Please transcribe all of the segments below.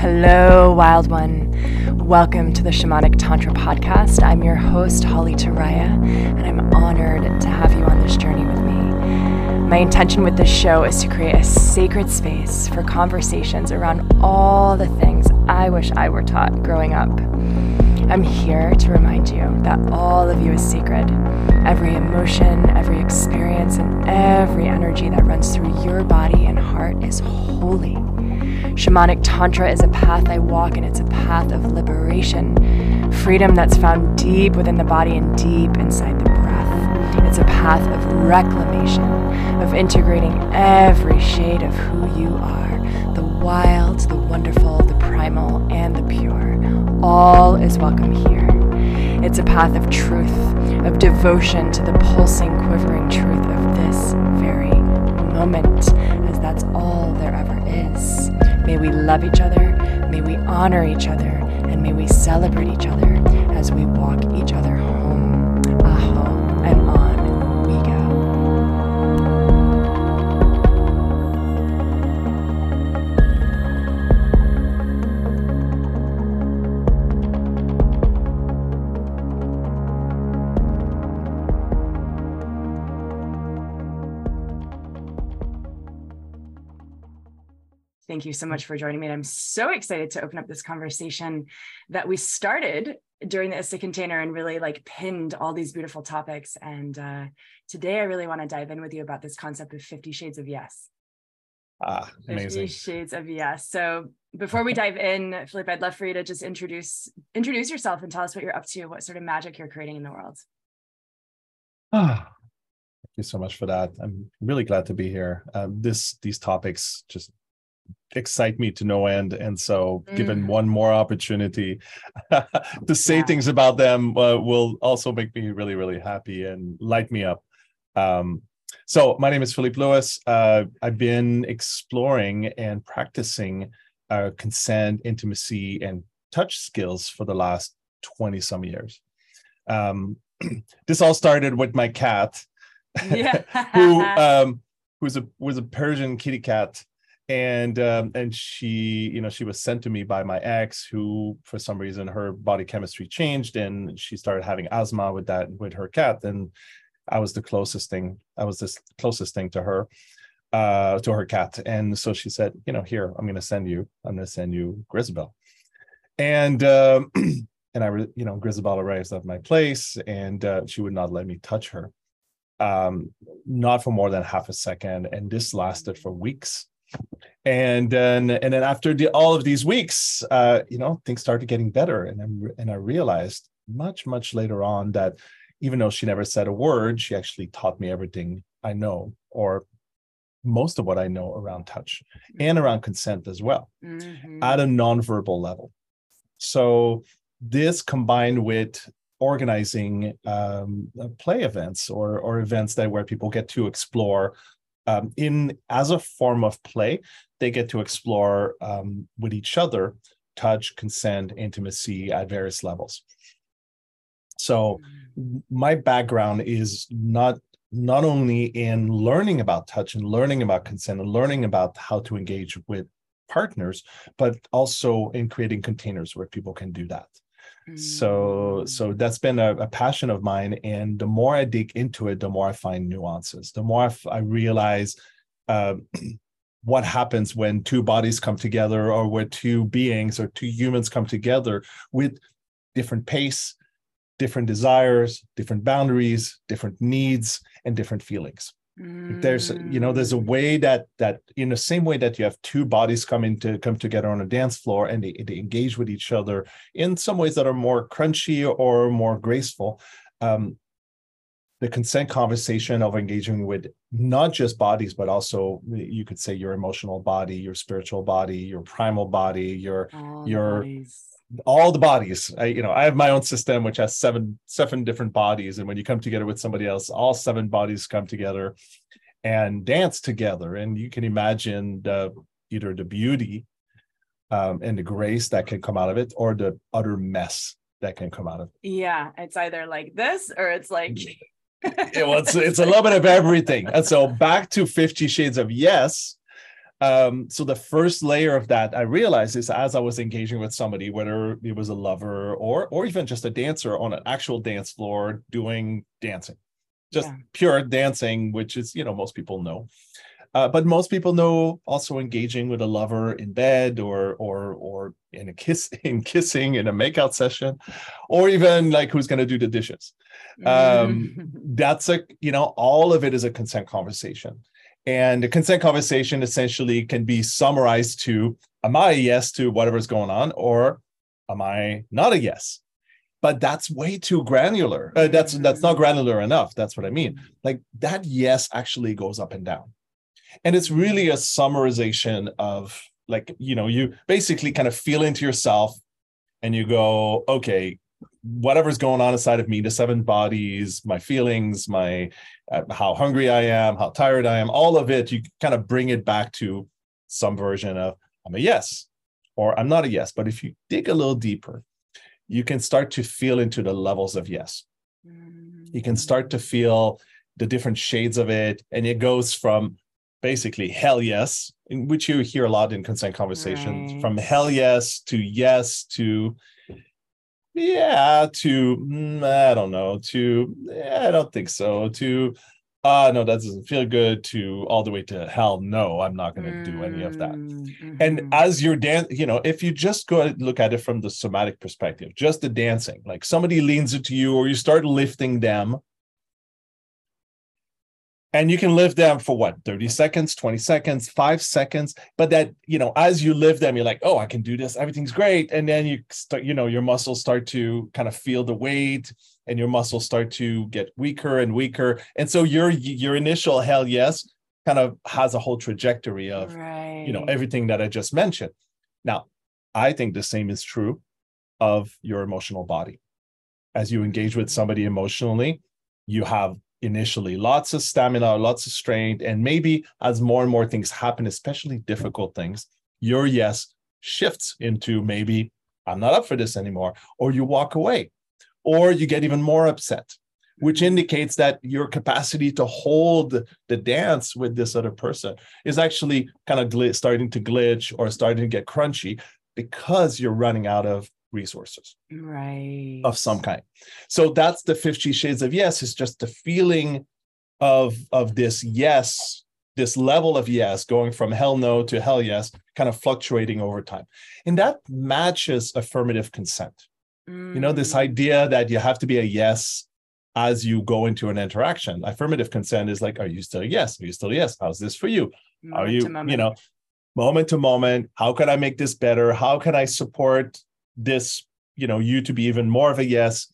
Hello, Wild One. Welcome to the Shamanic Tantra Podcast. I'm your host, Holly Turiya, and I'm honored to have you on this journey with me. My intention with this show is to create a sacred space for conversations around all the things I wish I were taught growing up. I'm here to remind you that all of you is sacred. Every emotion, every experience, and every energy that runs through your body and heart is holy. Shamanic Tantra is a path I walk, and it's a path of liberation, freedom that's found deep within the body and deep inside the breath. It's a path of reclamation, of integrating every shade of who you are the wild, the wonderful, the primal, and the pure. All is welcome here. It's a path of truth, of devotion to the pulsing, quivering truth of this very moment, May we love each other, may we honor each other, and may we celebrate each other as we walk each other home. Thank you so much for joining me. And I'm so excited to open up this conversation that we started during the ISTA container and really like pinned all these beautiful topics. And uh, today I really want to dive in with you about this concept of 50 shades of yes. Ah, 50 shades of yes. So before we dive in, Philippe, I'd love for you to just introduce introduce yourself and tell us what you're up to, what sort of magic you're creating in the world. Ah, thank you so much for that. I'm really glad to be here. Um, this these topics just excite me to no end, and so given Mm. one more opportunity to say Yeah. things about them uh, will also make me really, really happy and light me up. Um, so my name is Philippe Lewis. Uh, I've been exploring and practicing uh, consent, intimacy, and touch skills for the last 20 some years. Um, this all started with my cat, Yeah. who um, who's a was a Persian kitty cat, and um, and she you know she was sent to me by my ex, who for some reason her body chemistry changed, and she started having asthma with that with her cat, and I was the closest thing. I was the closest thing to her, uh, to her cat, and so she said, you know, here I'm going to send you. I'm going to send you Grisabel, and. Um, and I, you know, Grisabel arrives at my place, and uh, she would not let me touch her, um, not for more than half a second, and this lasted for weeks. And then, and then after the, all of these weeks, uh, you know, things started getting better, and then, and I realized much, much later on that even though she never said a word, she actually taught me everything I know, or most of what I know around touch and around consent as well Mhm. at a nonverbal level. So this combined with organizing um, play events or or events that where people get to explore um, in as a form of play, they get to explore um, with each other touch, consent, intimacy at various levels. So my background is not not only in learning about touch and learning about consent and learning about how to engage with partners but also in creating containers where people can do that so so that's been a, a passion of mine and the more i dig into it the more i find nuances. The more I, f- I realize uh, what happens when two bodies come together or where two beings or two humans come together with different pace different desires different boundaries different needs and different feelings there's you know there's a Mm. way that that in the same way that you have two bodies coming to come together on a dance floor and they, they engage with each other in some ways that are more crunchy or more graceful um the consent conversation of engaging with not just bodies but also you could say your emotional body your spiritual body your primal body your All your-. All the bodies. I, you know i have my own system which has seven seven different bodies. And when you come together with somebody else all seven bodies come together and dance together. And you can imagine the either the beauty um, and the grace that can come out of it or the utter mess that can come out of it. Yeah, it's either like this or it's like it was it's a little bit of everything. And so back to 50 shades of yes um, so the first layer of that I realized is as I was engaging with somebody, whether it was a lover or or even just a dancer on an actual dance floor doing dancing, just yeah. pure dancing, which is you know most people know. Uh, but most people know also engaging with a lover in bed or or or in a kiss in kissing in a makeout session, or even like who's going to do the dishes. Um, that's a you know all of it is a consent conversation and the consent conversation essentially can be summarized to Am I a yes to whatever's going on, or am I not a yes? But that's way too granular. Uh, that's that's not granular enough. That's what I mean. Like that yes actually goes up and down. And it's really a summarization of like, you know, you basically kind of feel into yourself and you go, okay, whatever's going on inside of me, the seven bodies, my feelings, my uh, how hungry I am, how tired I am, all of it, you kind of bring it back to some version of I'm a yes or I'm not a yes. But if you dig a little deeper, you can start to feel into the levels of yes. You can start to feel the different shades of it. And it goes from basically hell yes, in which you hear a lot in consent conversations, right. from hell yes to yes to yeah to mm, i don't know to yeah, i don't think so to uh no that doesn't feel good to all the way to hell no i'm not going to mm-hmm. do any of that mm-hmm. and as you're dance you know if you just go look at it from the somatic perspective just the dancing like somebody leans into you or you start lifting them and you can live them for what 30 seconds 20 seconds 5 seconds? But that you know as you live them you're like oh i can do this. Everything's great. And then you start you know your muscles start to kind of feel the weight and your muscles start to get weaker and weaker. And so your your initial hell yes kind of has a whole trajectory of right. you know everything that i just mentioned. Now i think the same is true of your emotional body. As you engage with somebody emotionally you have initially. Lots of stamina lots of strength and maybe as more and more things happen especially difficult things your yes shifts into maybe i'm not up for this anymore or you walk away or you get even more upset which indicates that your capacity to hold the dance with this other person is actually kind of gl- starting to glitch or starting to get crunchy because you're running out of resources right of some kind. So that's the 50 shades of yes is just the feeling of of this yes this level of yes going from hell no to hell yes kind of fluctuating over time. And that matches affirmative consent. Mm. you know this mm. idea that you have to be a yes as you go into an interaction. Affirmative consent is like are you still yes? Are you still yes? How's this for you? Moment are you you know moment to moment? How can i make this better? How can i support this you know you to be even more of a yes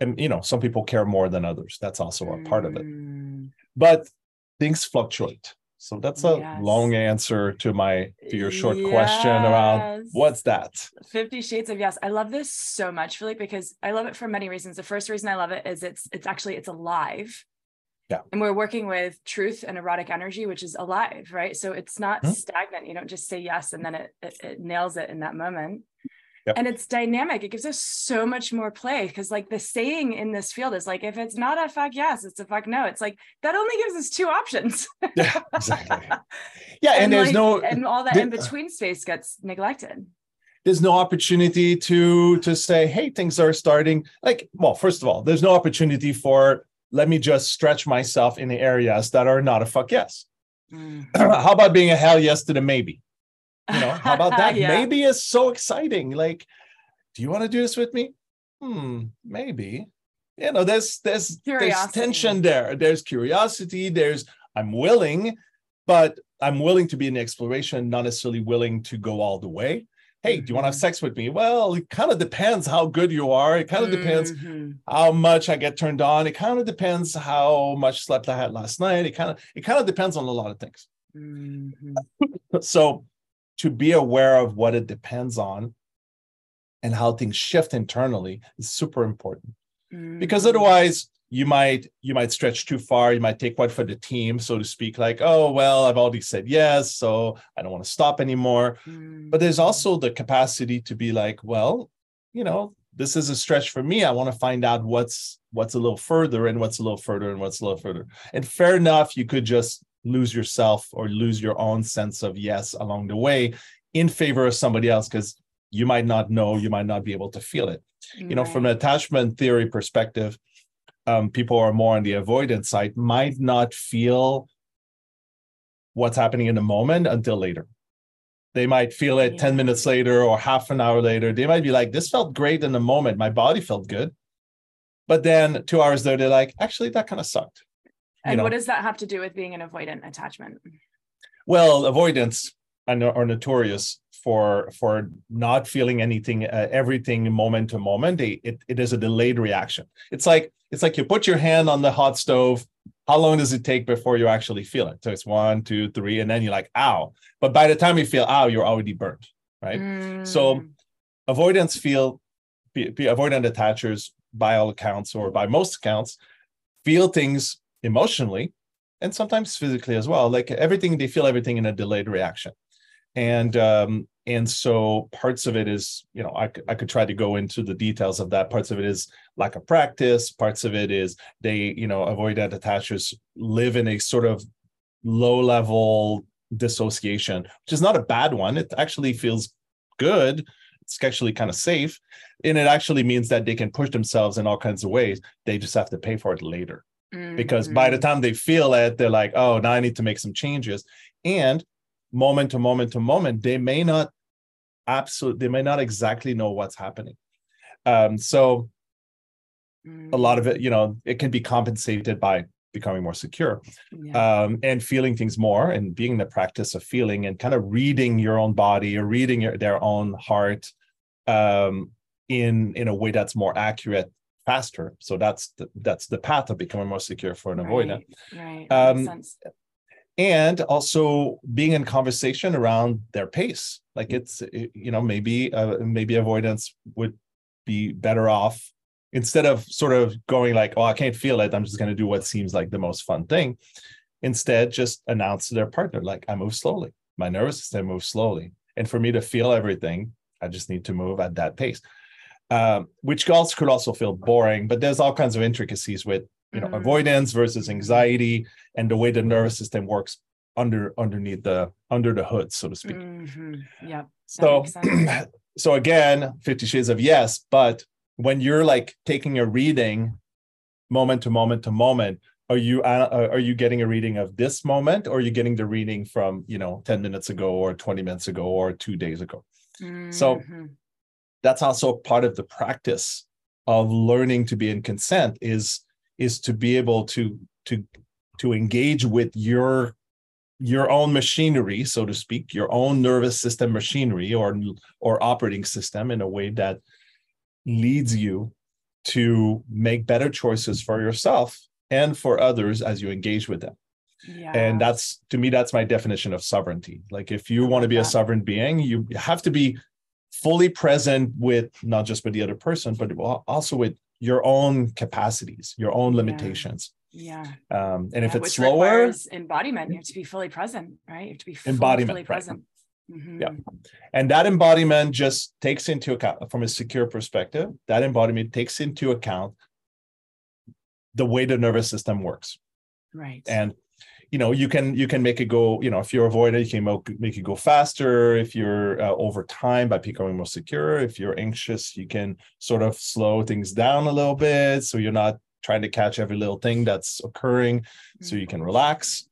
and you know some people care more than others that's also a part of it mm. but things fluctuate so that's a yes. long answer to my to your short yes. question around what's that 50 shades of yes i love this so much philippe because i love it for many reasons the first reason i love it is it's it's actually it's alive yeah. And we're working with truth and erotic energy, which is alive, right? So it's not mm-hmm. stagnant. You don't just say yes and then it, it, it nails it in that moment. Yep. And it's dynamic. It gives us so much more play because, like, the saying in this field is like, if it's not a fuck yes, it's a fuck no. It's like that only gives us two options. yeah, exactly. Yeah, and, and there's like, no and all that in between space gets neglected. There's no opportunity to to say, hey, things are starting. Like, well, first of all, there's no opportunity for let me just stretch myself in the areas that are not a fuck yes. Mm. How about being a hell yes to the maybe? You know, how about that? yeah. Maybe is so exciting. Like, do you want to do this with me? Hmm, maybe. You know, there's there's there's tension there. There's curiosity. There's I'm willing, but I'm willing to be in the exploration, not necessarily willing to go all the way. Hey, do you want to have mm-hmm. sex with me? Well, it kind of depends how good you are. It kind of depends mm-hmm. how much I get turned on. It kind of depends how much slept I had last night. It kind of it kind of depends on a lot of things. Mm-hmm. so to be aware of what it depends on and how things shift internally is super important mm-hmm. because otherwise you might you might stretch too far you might take one for the team so to speak like oh well i've already said yes so i don't want to stop anymore mm-hmm. but there's also the capacity to be like well you know this is a stretch for me i want to find out what's what's a little further and what's a little further and what's a little further and fair enough you could just lose yourself or lose your own sense of yes along the way in favor of somebody else because you might not know you might not be able to feel it. You know from an attachment theory perspective um, people are more on the avoidance side might not feel what's happening in the moment until later. They might feel it 10 minutes later or half an hour later. They might be like this felt great in the moment. My body felt good. But then two hours later they're like actually that kind of sucked and know. what does that have to do with being an avoidant attachment? well avoidance are, notorious for for not feeling anything uh, everything moment to moment. They- it, it is a delayed reaction. It's like it's like you put your hand on the hot stove. How long does it take before you actually feel it? So it's one two three and then you're like ow. But by the time you feel ow you're already burnt right? So- Mm, avoidance feel avoidant attachers by all accounts or by most accounts feel things emotionally and sometimes physically as well. Like everything they feel everything in a delayed reaction. And um and so parts of it is you know I, I could try to go into the details of that. Parts of it is lack of practice. Parts of it is they you know avoidant attachers live in a sort of low level dissociation which is not a bad one. It actually feels good. It's actually kind of safe. And it actually means that they can push themselves in all kinds of ways. They just have to pay for it later because by the time they feel it they're like oh now i need to make some changes. And moment to moment to moment they may not absolutely they may not exactly know what's happening. Um so a lot of it you know it can be compensated by becoming more secure yeah. um, and feeling things more and being in the practice of feeling and kind of reading your own body or reading your, their own heart um, in in a way that's more accurate faster. So that's the, that's the path of becoming more secure for an avoidant. right, right. Um, and also being in conversation around their pace. Like it's it- you know maybe uh, maybe avoidance would be better off instead of sort of going like oh i can't feel it. I'm just going to do what seems like the most fun thing. Instead just announce to their partner like i move slowly. My nervous system moves slowly. And for me to feel everything i just need to move at that pace um, which also could also feel boring but there's all kinds of intricacies with you know Mm. avoidance versus anxiety and the way the nervous system works under underneath the under the hood so to speak Mhm. Yep. so so again 50 shades of yes but when you're like taking a reading moment to moment to moment are you uh, are you getting a reading of this moment or are you getting the reading from you know 10 minutes ago or 20 minutes ago or 2 days ago so- Mhm. That's also part of the practice of learning to be in consent is is to be able to to to engage with your your own machinery so to speak your own nervous system machinery or or operating system in a way that leads you to make better choices for yourself and for others as you engage with them. Yeah. and that's to me that's my definition of sovereignty. Like if you want to be a sovereign being you have to be fully present with not just with the other person but also with your own capacities your own limitations yeah. um, and if it's slower embodiment, you have to be fully present, right? You have to be fully, Embodiment, fully right. present. Mhm. Yeah. and that embodiment just takes into account from a secure perspective that embodiment takes into account the way the nervous system works Right. and you know you can you can make it go you know if you're avoidant you can make it go faster if you're uh, over time by becoming more secure if you're anxious you can sort of slow things down a little bit so you're not trying to catch every little thing that's occurring so you can Mhm. relax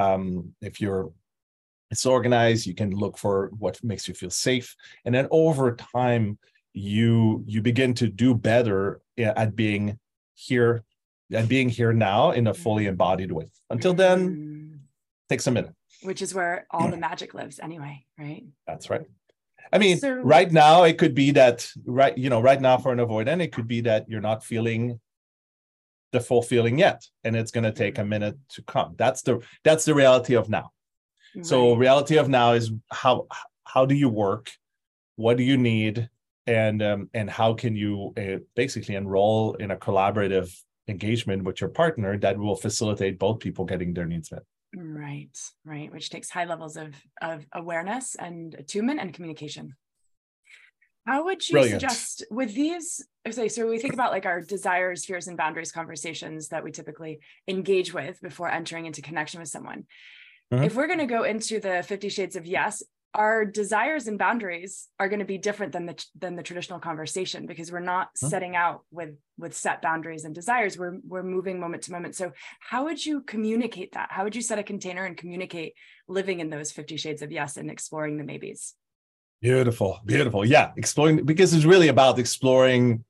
um, if you're it's organized you can look for what makes you feel safe and then over time you you begin to do better at being here at being here now in a fully embodied way until then Mhm. takes a minute which is where all the magic lives anyway, right? that's right i mean So- right now it could be that right you know right now for an avoidant it could be that you're not feeling the full feeling yet and it's going to take a minute to come that's the that's the reality of now So reality of now is how how do you work? What do you need? And um, and how can you uh, basically enroll in a collaborative engagement with your partner that will facilitate both people getting their needs met? Right, right, which takes high levels of of awareness and attunement and communication. How would you Brilliant. suggest with these? Okay, so we think about like our desires, fears, and boundaries conversations that we typically engage with before entering into connection with someone. Mm-hmm. If we're going to go into the 50 shades of yes, our desires and boundaries are going to be different than the than the traditional conversation because we're not huh? setting out with with set boundaries and desires. We're we're moving moment to moment. So how would you communicate that? How would you set a container and communicate living in those 50 shades of yes and exploring the maybes? Beautiful beautiful. Yeah exploring because it's really about exploring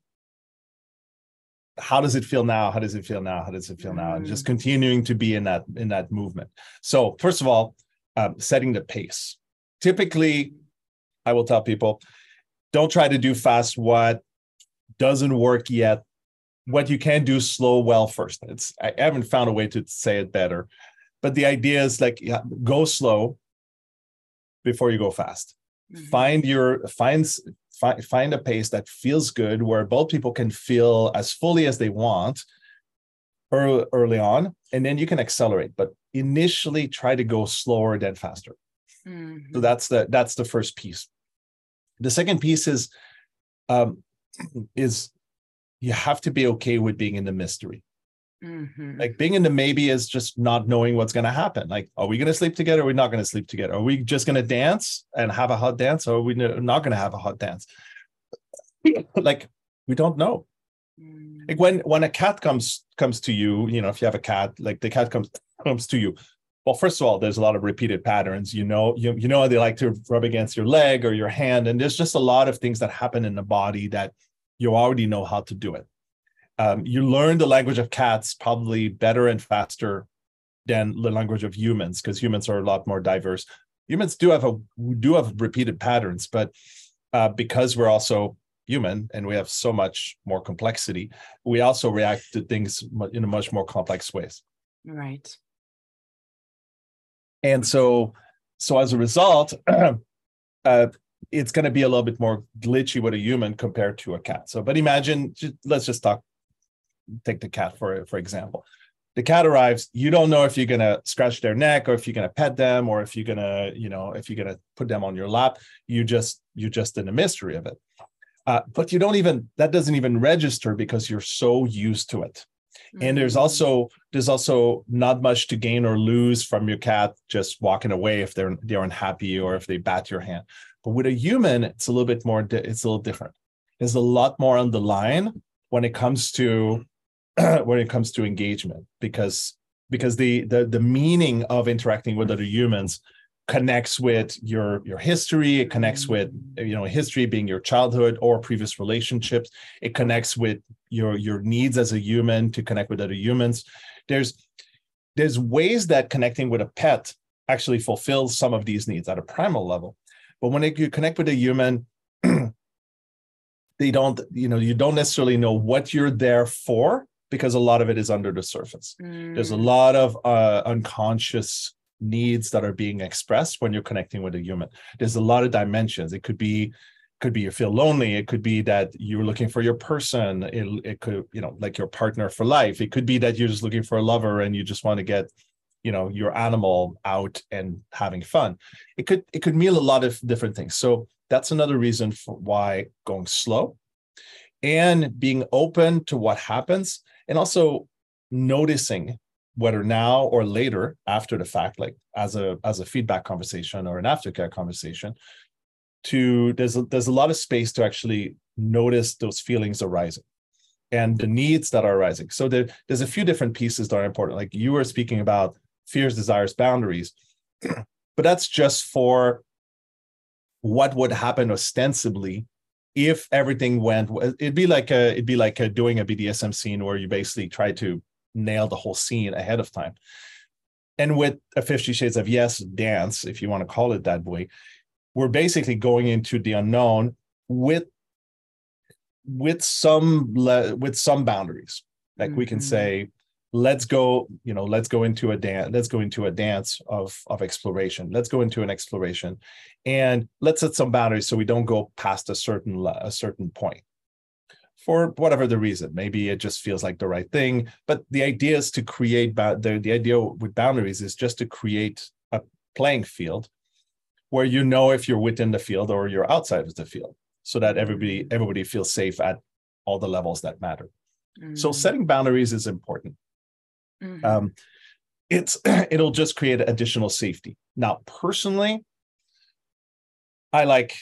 how does it feel now? How does it feel now? How does it feel now? And just mm. continuing to be in that in that movement. So first of all um, setting the pace typically I will tell people don't try to do fast what doesn't work yet. What you can do slow well first. It's I haven't found a way to say it better. But the idea is like yeah, go slow before you go fast. Mm-hmm. Find your find find find a pace that feels good where both people can feel as fully as they want early, early on and then you can accelerate but initially try to go slower than faster Mm-hmm. So that's the that's the first piece. The second piece is um, is you have to be okay with being in the mystery. Mm-hmm. Like being in the maybe is just not knowing what's going to happen. Like, are we going to sleep together? Or are we not going to sleep together? Are we just going to dance and have a hot dance? Or are we not going to have a hot dance? like, we don't know. Mm-hmm. Like when when a cat comes comes to you, you know, if you have a cat, like the cat comes comes to you, well first of all there's a lot of repeated patterns. You know you, you know they like to rub against your leg or your hand and there's just a lot of things that happen in the body that you already know how to do it. Um, you learn the language of cats probably better and faster than the language of humans because humans are a lot more diverse. Humans do have a do have repeated patterns but uh, because we're also human and we have so much more complexity we also react to things in a much more complex ways. Right and so so as a result uh, it's going to be a little bit more glitchy with a human compared to a cat. So but imagine just, let's just talk take the cat for for example. The cat arrives you don't know if you're going to scratch their neck or if you're going to pet them or if you're going to you know if you're going to put them on your lap. You just you're just in the mystery of it. Uh, but you don't even that doesn't even register because you're so used to it and there's mm. also there's also not much to gain or lose from your cat just walking away if they're they're unhappy or if they bat your hand but with a human it's a little bit more it's a little different there's a lot more on the line when it comes to when it comes to engagement because because the the the meaning of interacting with other humans connects with your your history it connects with you know history being your childhood or previous relationships it connects with your your needs as a human to connect with other humans there's there's ways that connecting with a pet actually fulfills some of these needs at a primal level but when it, you connect with a human they don't you know you don't necessarily know what you're there for because a lot of it is under the surface mm. there's a mm. lot of uh, unconscious needs that are being expressed when you're connecting with a human. There's a lot of dimensions. It could be could be you feel lonely. It could be that you're looking for your person. It, it could you know like your partner for life. It could be that you're just looking for a lover and you just want to get you know your animal out and having fun. It could it could mean a lot of different things. So that's another reason for why going slow and being open to what happens and also noticing whether now or later after the fact like as a as a feedback conversation or an aftercare conversation to there's a, there's a lot of space to actually notice those feelings arising and the needs that are arising so there, there's a few different pieces that are important. Like you were speaking about fears desires boundaries but that's just for what would happen ostensibly if everything went it'd be like a it'd be like a, doing a bdsm scene where you basically try to nail the whole scene ahead of time. And with a Fifty Shades of Yes dance, if you want to call it that way, we're basically going into the unknown with with some with some boundaries. Like mm-hmm. we can mm-hmm. say, let's go, you know, let's go into a dance, let's go into a dance of of exploration. Let's go into an exploration, and let's set some boundaries so we don't go past a certain a certain point for whatever the reason. Maybe it just feels like the right thing. But the idea is to create the, the idea with boundaries is just to create a playing field where you know if you're within the field or you're outside of the field. so that everybody Mm. everybody feels safe at all the levels that matter so Mm. setting boundaries is important Mhm. um, it's it'll just create additional safety now personally i like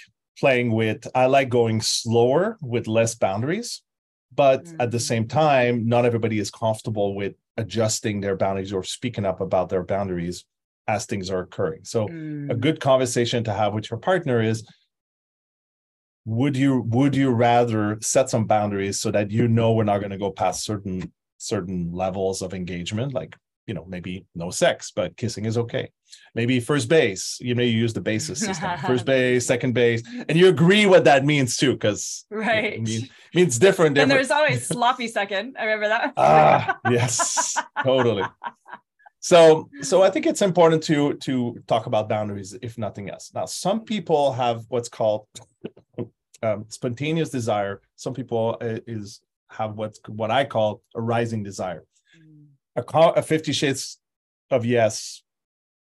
playing with i like going slower with less boundaries but at the same time not everybody is comfortable with adjusting their boundaries or speaking up about their boundaries as things are occurring so a Mm. good conversation to have with your partner is would you would you rather set some boundaries so that you know we're not going to go past certain certain levels of engagement like you know maybe no sex but kissing is okay maybe first base you know you use the basis system first base second base and you agree what that means too because right. it mean, means different and there's always sloppy second. I remember that. ah yes totally so so i think it's important to to talk about boundaries if nothing else now some people have what's called um, spontaneous desire some people uh, is have what's what i call a rising desire. A, a 50 shades of yes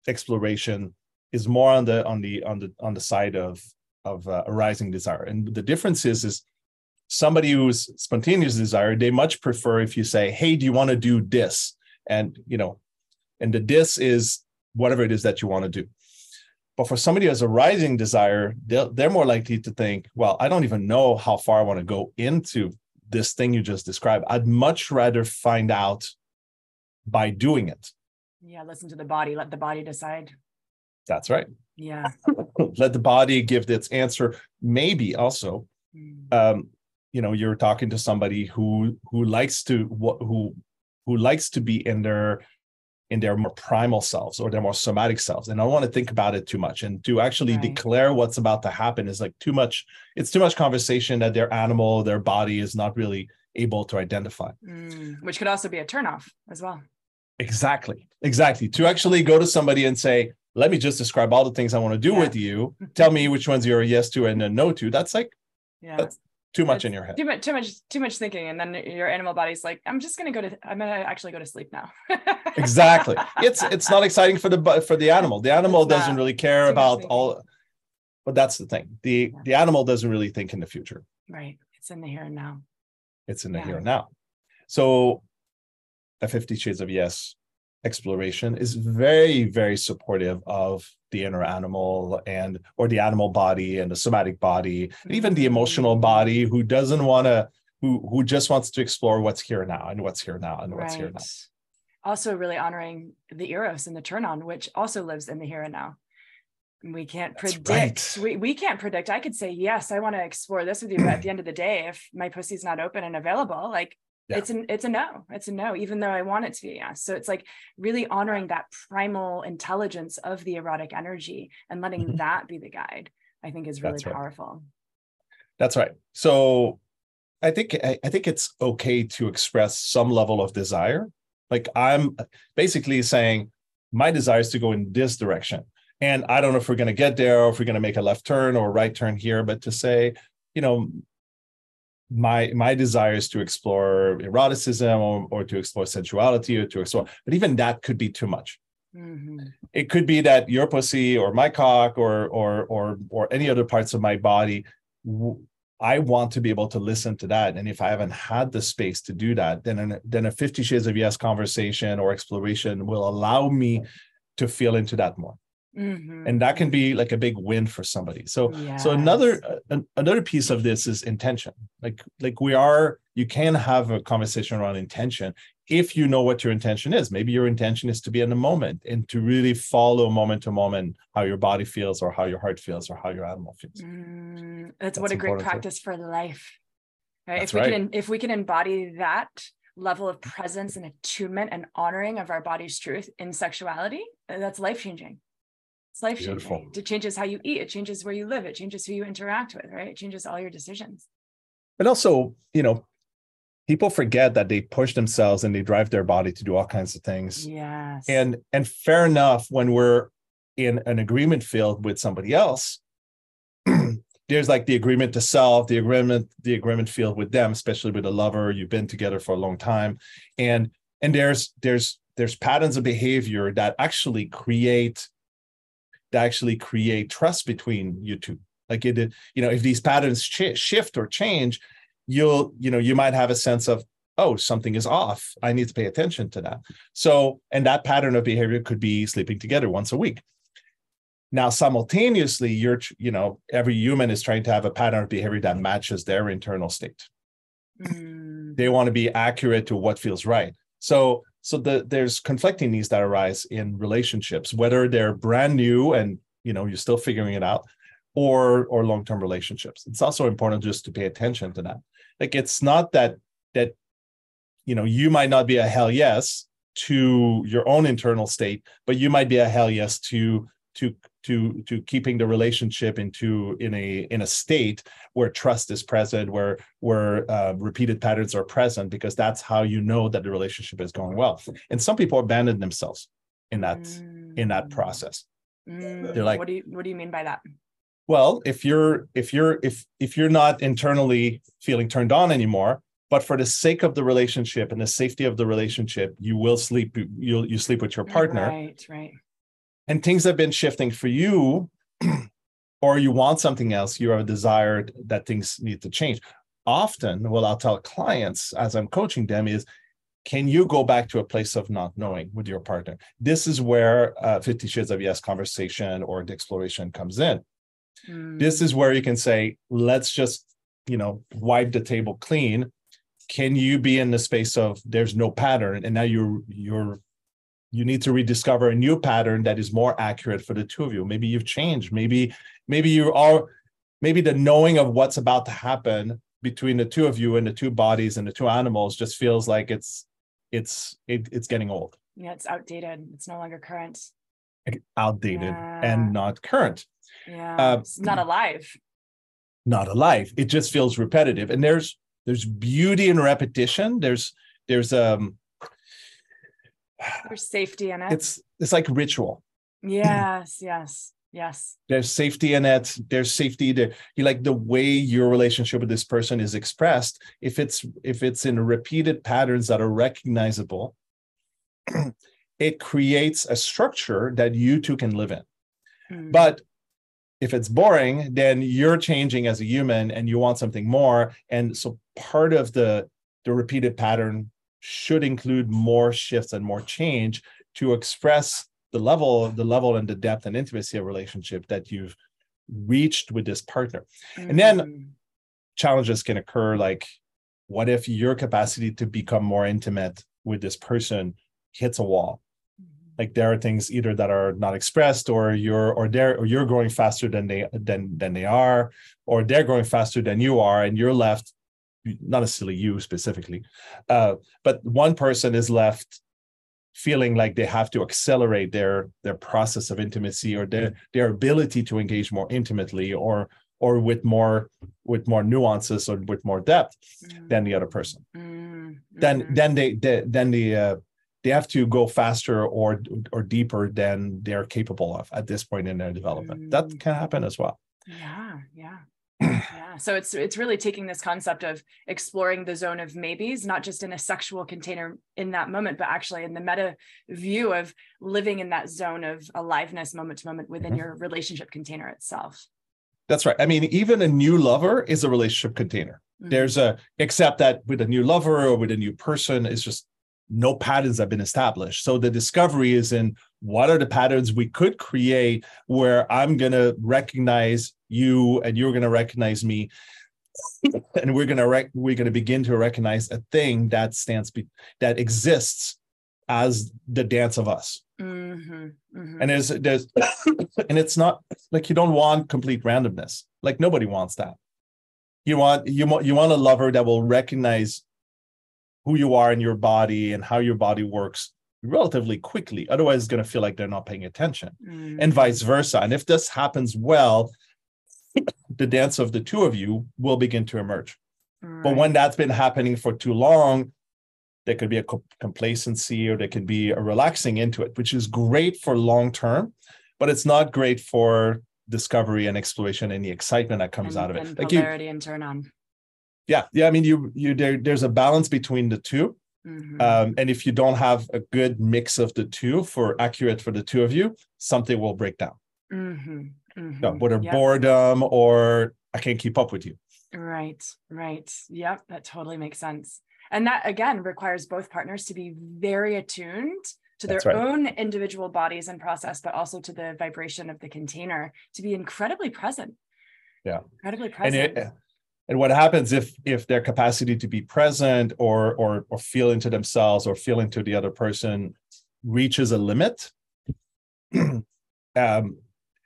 exploration is more on the on the on the on the side of of uh, a rising desire. And the difference is is somebody who's spontaneous desire they much prefer if you say hey do you want to do this? And you know and the this is whatever it is that you want to do. But for somebody who has a rising desire they're more likely to think well i don't even know how far i want to go into this thing you just described. I'd much rather find out by doing it Yeah, listen to the body. Let the body decide. that's right Yeah. let the body give its answer maybe also Mm. um you know you're talking to somebody who who likes to wh- who who likes to be in their in their more primal selves or their more somatic selves and i don't want to think about it too much and to actually Right. declare what's about to happen is like too much it's too much conversation that their animal their body is not really able to identify Mm. Which could also be a turnoff as well. Exactly exactly to actually go to somebody and say let me just describe all the things i want to do Yeah. with you tell me which ones you're a yes to and a no to that's like Yeah. That's too much It's in your head Too much, too much, too much thinking, and then your animal body's like, "I'm just gonna go to, I'm gonna actually go to sleep now." exactly it's it's not exciting for the for the animal the animal doesn't really care about all but that's the thing the Yeah. the animal doesn't really think in the future right. It's in the here and now. it's in the Yeah. here and now so a 50 shades of yes exploration is very very supportive of the inner animal and or the animal body and the somatic body and even the emotional body who doesn't want to who who just wants to explore what's here now and what's here now and what's here now Also, really honoring the eros and the turn on, which also lives in the here and now. We can't That's predict. right. We, we can't predict. I could say yes, I want to explore this with you, but at the end of the day, if my pussy's not open and available, like Yeah. it's an it's a no. It's a no, even though I want it to be a yes. So it's like really honoring that primal intelligence of the erotic energy and letting Mhm. that be the guide. I think is really That's right. powerful. That's right. So I think I, I think it's okay to express some level of desire. Like I'm basically saying my desire is to go in this direction. And I don't know if we're going to get there or if we're going to make a left turn or a right turn here, but to say, you know, my my desire is to explore eroticism or, or to explore sensuality or to explore, but even that could be too much. Mhm. it could be that your pussy or my cock or or or or any other parts of my body I want to be able to listen to that. And if i haven't had the space to do that then an, then a 50 shades of yes conversation or exploration will allow me to feel into that more Mhm. and that can be like a big win for somebody so so another uh, another piece of this is intention like like we are you can have a conversation around intention if you know what your intention is maybe your intention is to be in the moment and to really follow moment to moment how your body feels or how your heart feels or how your animal feels Mm, that's, That's what a great practice for life. Right? That's if we right. can if we can embody that level of presence and attunement and honoring of our body's truth in sexuality, uh, that's life changing. It's life Beautiful. changing. It changes how you eat, it changes where you live, it changes who you interact with, right? It changes all your decisions. but also you know people forget that they push themselves and they drive their body to do all kinds of things Yes. and and fair enough when we're in an agreement field with somebody else there's like the agreement to self the agreement the agreement field with them especially with a lover you've been together for a long time and and there's there's there's patterns of behavior that actually create that actually create trust between you two. Like it you know if these patterns sh- shift or change you'll you know you might have a sense of oh something is off. I need to pay attention to that. So and that pattern of behavior could be sleeping together once a week. Now simultaneously you're you know every human is trying to have a pattern of behavior that matches their internal state. Mm. they want to be accurate to what feels right. So so the, there's conflicting needs that arise in relationships whether they're brand new and you know you're still figuring it out or or long-term relationships. It's also important just to pay attention to that. Like it's not that that you know you might not be a hell yes to your own internal state but you might be a hell yes to to to to keeping the relationship into in a in a state where trust is present where where uh, repeated patterns are present because that's how you know that the relationship is going well. And some people abandon themselves in that mm. in that process. Mm. they're like what do you what do you mean by that? Well if you're if you're if if you're not internally feeling turned on anymore but for the sake of the relationship and the safety of the relationship you will sleep you'll you sleep with your partner. Right right and things have been shifting for you or you want something else you have a desire that things need to change. Often what i'll tell clients as i'm coaching them is can you go back to a place of not knowing with your partner? This is where uh, 50 shades of yes conversation or the exploration comes in. Mm. this is where you can say let's just you know wipe the table clean. Can you be in the space of there's no pattern and now you're you're you need to rediscover a new pattern that is more accurate for the two of you. Maybe you've changed. Maybe maybe you are maybe the knowing of what's about to happen between the two of you and the two bodies and the two animals just feels like it's it's it, it's getting old. Yeah it's outdated. It's no longer current. Outdated yeah. and not current. Yeah uh, it's not alive. Not alive. It just feels repetitive. And there's there's beauty in repetition. There's there's um there's safety in it. It's it's like ritual. Yes, yes, yes. There's safety in it. There's safety there. You like the way your relationship with this person is expressed. If it's if it's in repeated patterns that are recognizable, it creates a structure that you two can live in. Mm. But if it's boring, then you're changing as a human and you want something more. And so part of the the repeated pattern should include more shifts and more change to express the level the level and the depth and intimacy of relationship that you've reached with this partner mm-hmm. and then mm-hmm. challenges can occur like what if your capacity to become more intimate with this person hits a wall mm-hmm. like there are things either that are not expressed or you're or they're or you're growing faster than they than than they are or they're growing faster than you are and you're left not necessarily you specifically, uh, but one person is left feeling like they have to accelerate their their process of intimacy or their their ability to engage more intimately or or with more with more nuances or with more depth mm. than the other person mm. then mm-hmm. then they, they then the uh, they have to go faster or or deeper than they're capable of at this point in their development mm. that can happen as well yeah yeah yeah so it's it's really taking this concept of exploring the zone of maybes not just in a sexual container in that moment but actually in the meta view of living in that zone of aliveness moment to moment within mm-hmm. your relationship container itself that's right i mean even a new lover is a relationship container mm-hmm. there's a except that with a new lover or with a new person it's just no patterns have been established. So the discovery is in what are the patterns we could create where I'm going to recognize you and you're going to recognize me and we're going to rec- we're going to begin to recognize a thing that stands be- that exists as the dance of us. Mm-hmm, mm-hmm. And there's there's and it's not like you don't want complete randomness. Like nobody wants that. You want you want you want a lover that will recognize who you are in your body and how your body works relatively quickly. Otherwise, it's going to feel like they're not paying attention, mm. and vice versa. And if this happens well, the dance of the two of you will begin to emerge. Right. But when that's been happening for too long, there could be a complacency or there could be a relaxing into it, which is great for long term, but it's not great for discovery and exploration and the excitement that comes and, out of it. And like polarity you, and turn on yeah yeah i mean you you there, there's a balance between the 2 mm-hmm. um, and if you don't have a good mix of the two for accurate for the two of you something will break down mm-hmm. mm-hmm. whether yep. boredom or I can't keep up with you. Right, right. Yep, that totally makes sense. And that again requires both partners to be very attuned to their right. own individual bodies and process, but also to the vibration of the container to be incredibly present. Yeah. Incredibly present. It, and what happens if if their capacity to be present or or or feel into themselves or feel into the other person reaches a limit, um,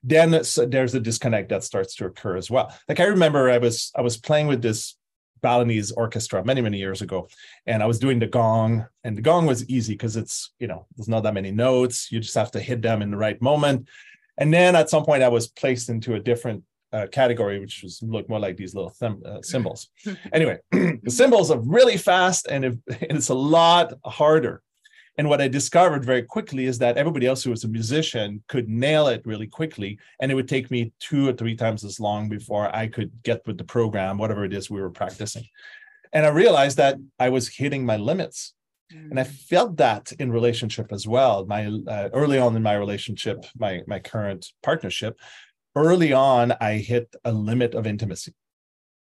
then there's a disconnect that starts to occur as well. Like I remember I was I was playing with this Balinese orchestra many many years ago, and I was doing the gong, and the gong was easy because it's you know there's not that many notes. You just have to hit them in the right moment. And then at some point I was placed into a different uh, category, which was look more like these little them, uh, cymbals. anyway, the cymbals are really fast and, it, and it's a lot harder. And what I discovered very quickly is that everybody else who was a musician could nail it really quickly. And it would take me two or three times as long before I could get with the program, whatever it is we were practicing. And I realized that I was hitting my limits. And I mm. felt that in relationship as well. My uh, early on in my relationship, my my current partnership, early on, I hit a limit of intimacy.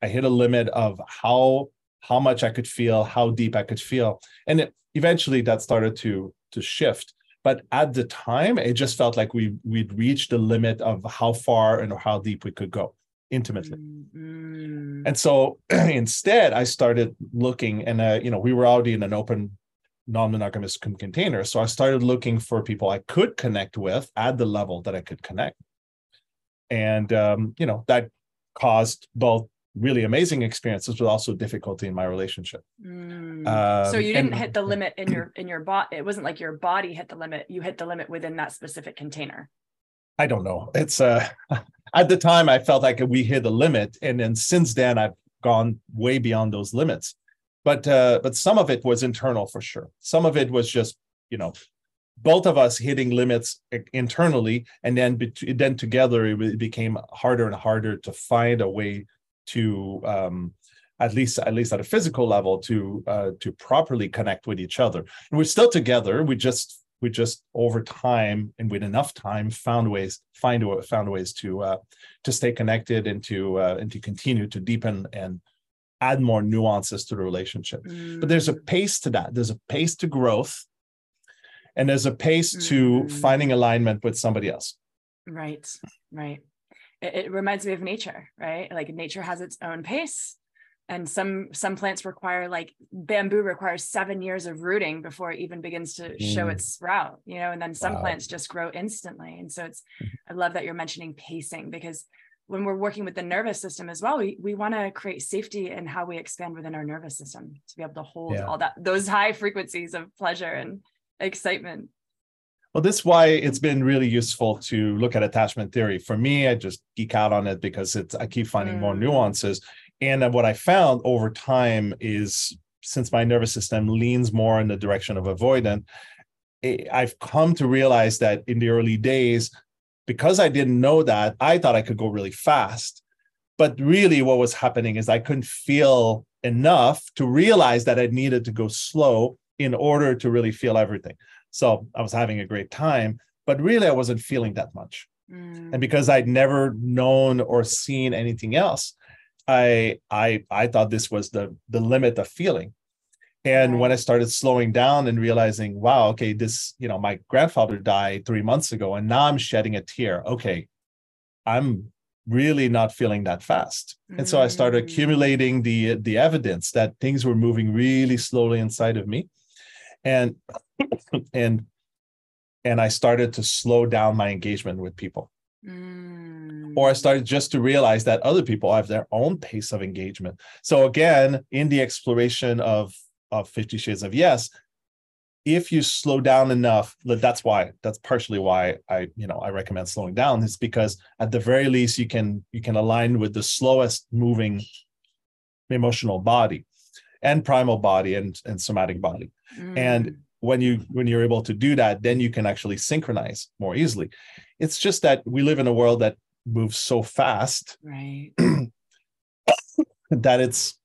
I hit a limit of how how much I could feel, how deep I could feel, and it, eventually that started to to shift. But at the time, it just felt like we we'd reached the limit of how far and how deep we could go intimately. Mm-hmm. And so instead, I started looking, and uh, you know, we were already in an open non-monogamous container, so I started looking for people I could connect with at the level that I could connect and um, you know that caused both really amazing experiences but also difficulty in my relationship. Mm. um, so you didn't and, hit the limit in your in your body it wasn't like your body hit the limit you hit the limit within that specific container? I don't know. It's uh at the time i felt like we hit a limit and then since then i've gone way beyond those limits. But uh but some of it was internal for sure. Some of it was just you know both of us hitting limits internally and then then together it became harder and harder to find a way to um, at least at least at a physical level to uh, to properly connect with each other. And we're still together. We just we just over time and with enough time found ways find found ways to uh, to stay connected and to uh, and to continue to deepen and add more nuances to the relationship. Mm. but there's a pace to that. There's a pace to growth and there's a pace to mm-hmm. finding alignment with somebody else right right it, it, reminds me of nature right like nature has its own pace and some some plants require like bamboo requires seven years of rooting before it even begins to mm. show its sprout you know and then some wow. plants just grow instantly and so it's mm-hmm. i love that you're mentioning pacing because when we're working with the nervous system as well we, we want to create safety in how we expand within our nervous system to be able to hold yeah. all that those high frequencies of pleasure and excitement. Well, this is why it's been really useful to look at attachment theory. For me, I just geek out on it because it's I keep finding mm. more nuances. And what I found over time is since my nervous system leans more in the direction of avoidant, I've come to realize that in the early days, because I didn't know that, I thought I could go really fast. But really, what was happening is I couldn't feel enough to realize that I needed to go slow in order to really feel everything. So I was having a great time, but really I wasn't feeling that much. Mm. And because I'd never known or seen anything else, I I I thought this was the the limit of feeling. And right. when I started slowing down and realizing, wow, okay, this, you know, my grandfather died three months ago, and now I'm shedding a tear. Okay, I'm really not feeling that fast. And so I started mm. accumulating the the evidence that things were moving really slowly inside of me and and and i started to slow down my engagement with people. Mm. or i started just to realize that other people have their own pace of engagement. So again in the exploration of of 50 shades of yes if you slow down enough that's why that's partially why i you know i recommend slowing down is because at the very least you can you can align with the slowest moving emotional body and primal body and, and somatic body mm. and when you when you're able to do that then you can actually synchronize more easily it's just that we live in a world that moves so fast right that it's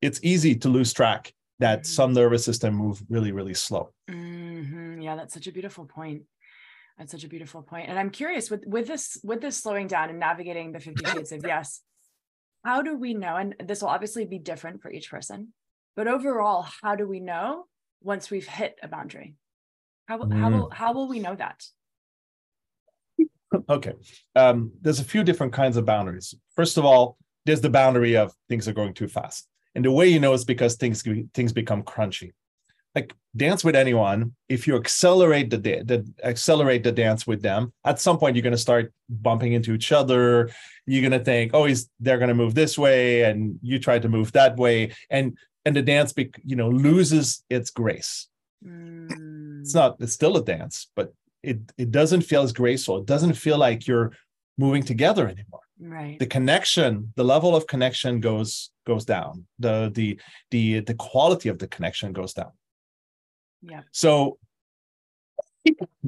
it's easy to lose track that mm some nervous system move really really slow mm-hmm. yeah that's such a beautiful point That's such a beautiful point. And I'm curious with with this with this slowing down and navigating the 50 shades of yes, how do we know and this will obviously be different for each person, but overall, how do we know once we've hit a boundary? How mm. how will how will we know that? Okay. Um, there's a few different kinds of boundaries. First of all, there's the boundary of things are going too fast. And the way you know is because things things become crunchy like dance with anyone if you accelerate the, the accelerate the dance with them at some point you're going to start bumping into each other. You're going to think oh he's they're going to move this way and you try to move that way. And and the dance be, you know loses its grace. Mm. it's not it's still a dance but it it doesn't feel as graceful. It doesn't feel like you're moving together anymore. Right. The connection the level of connection goes goes down. The the the the quality of the connection goes down yeah. So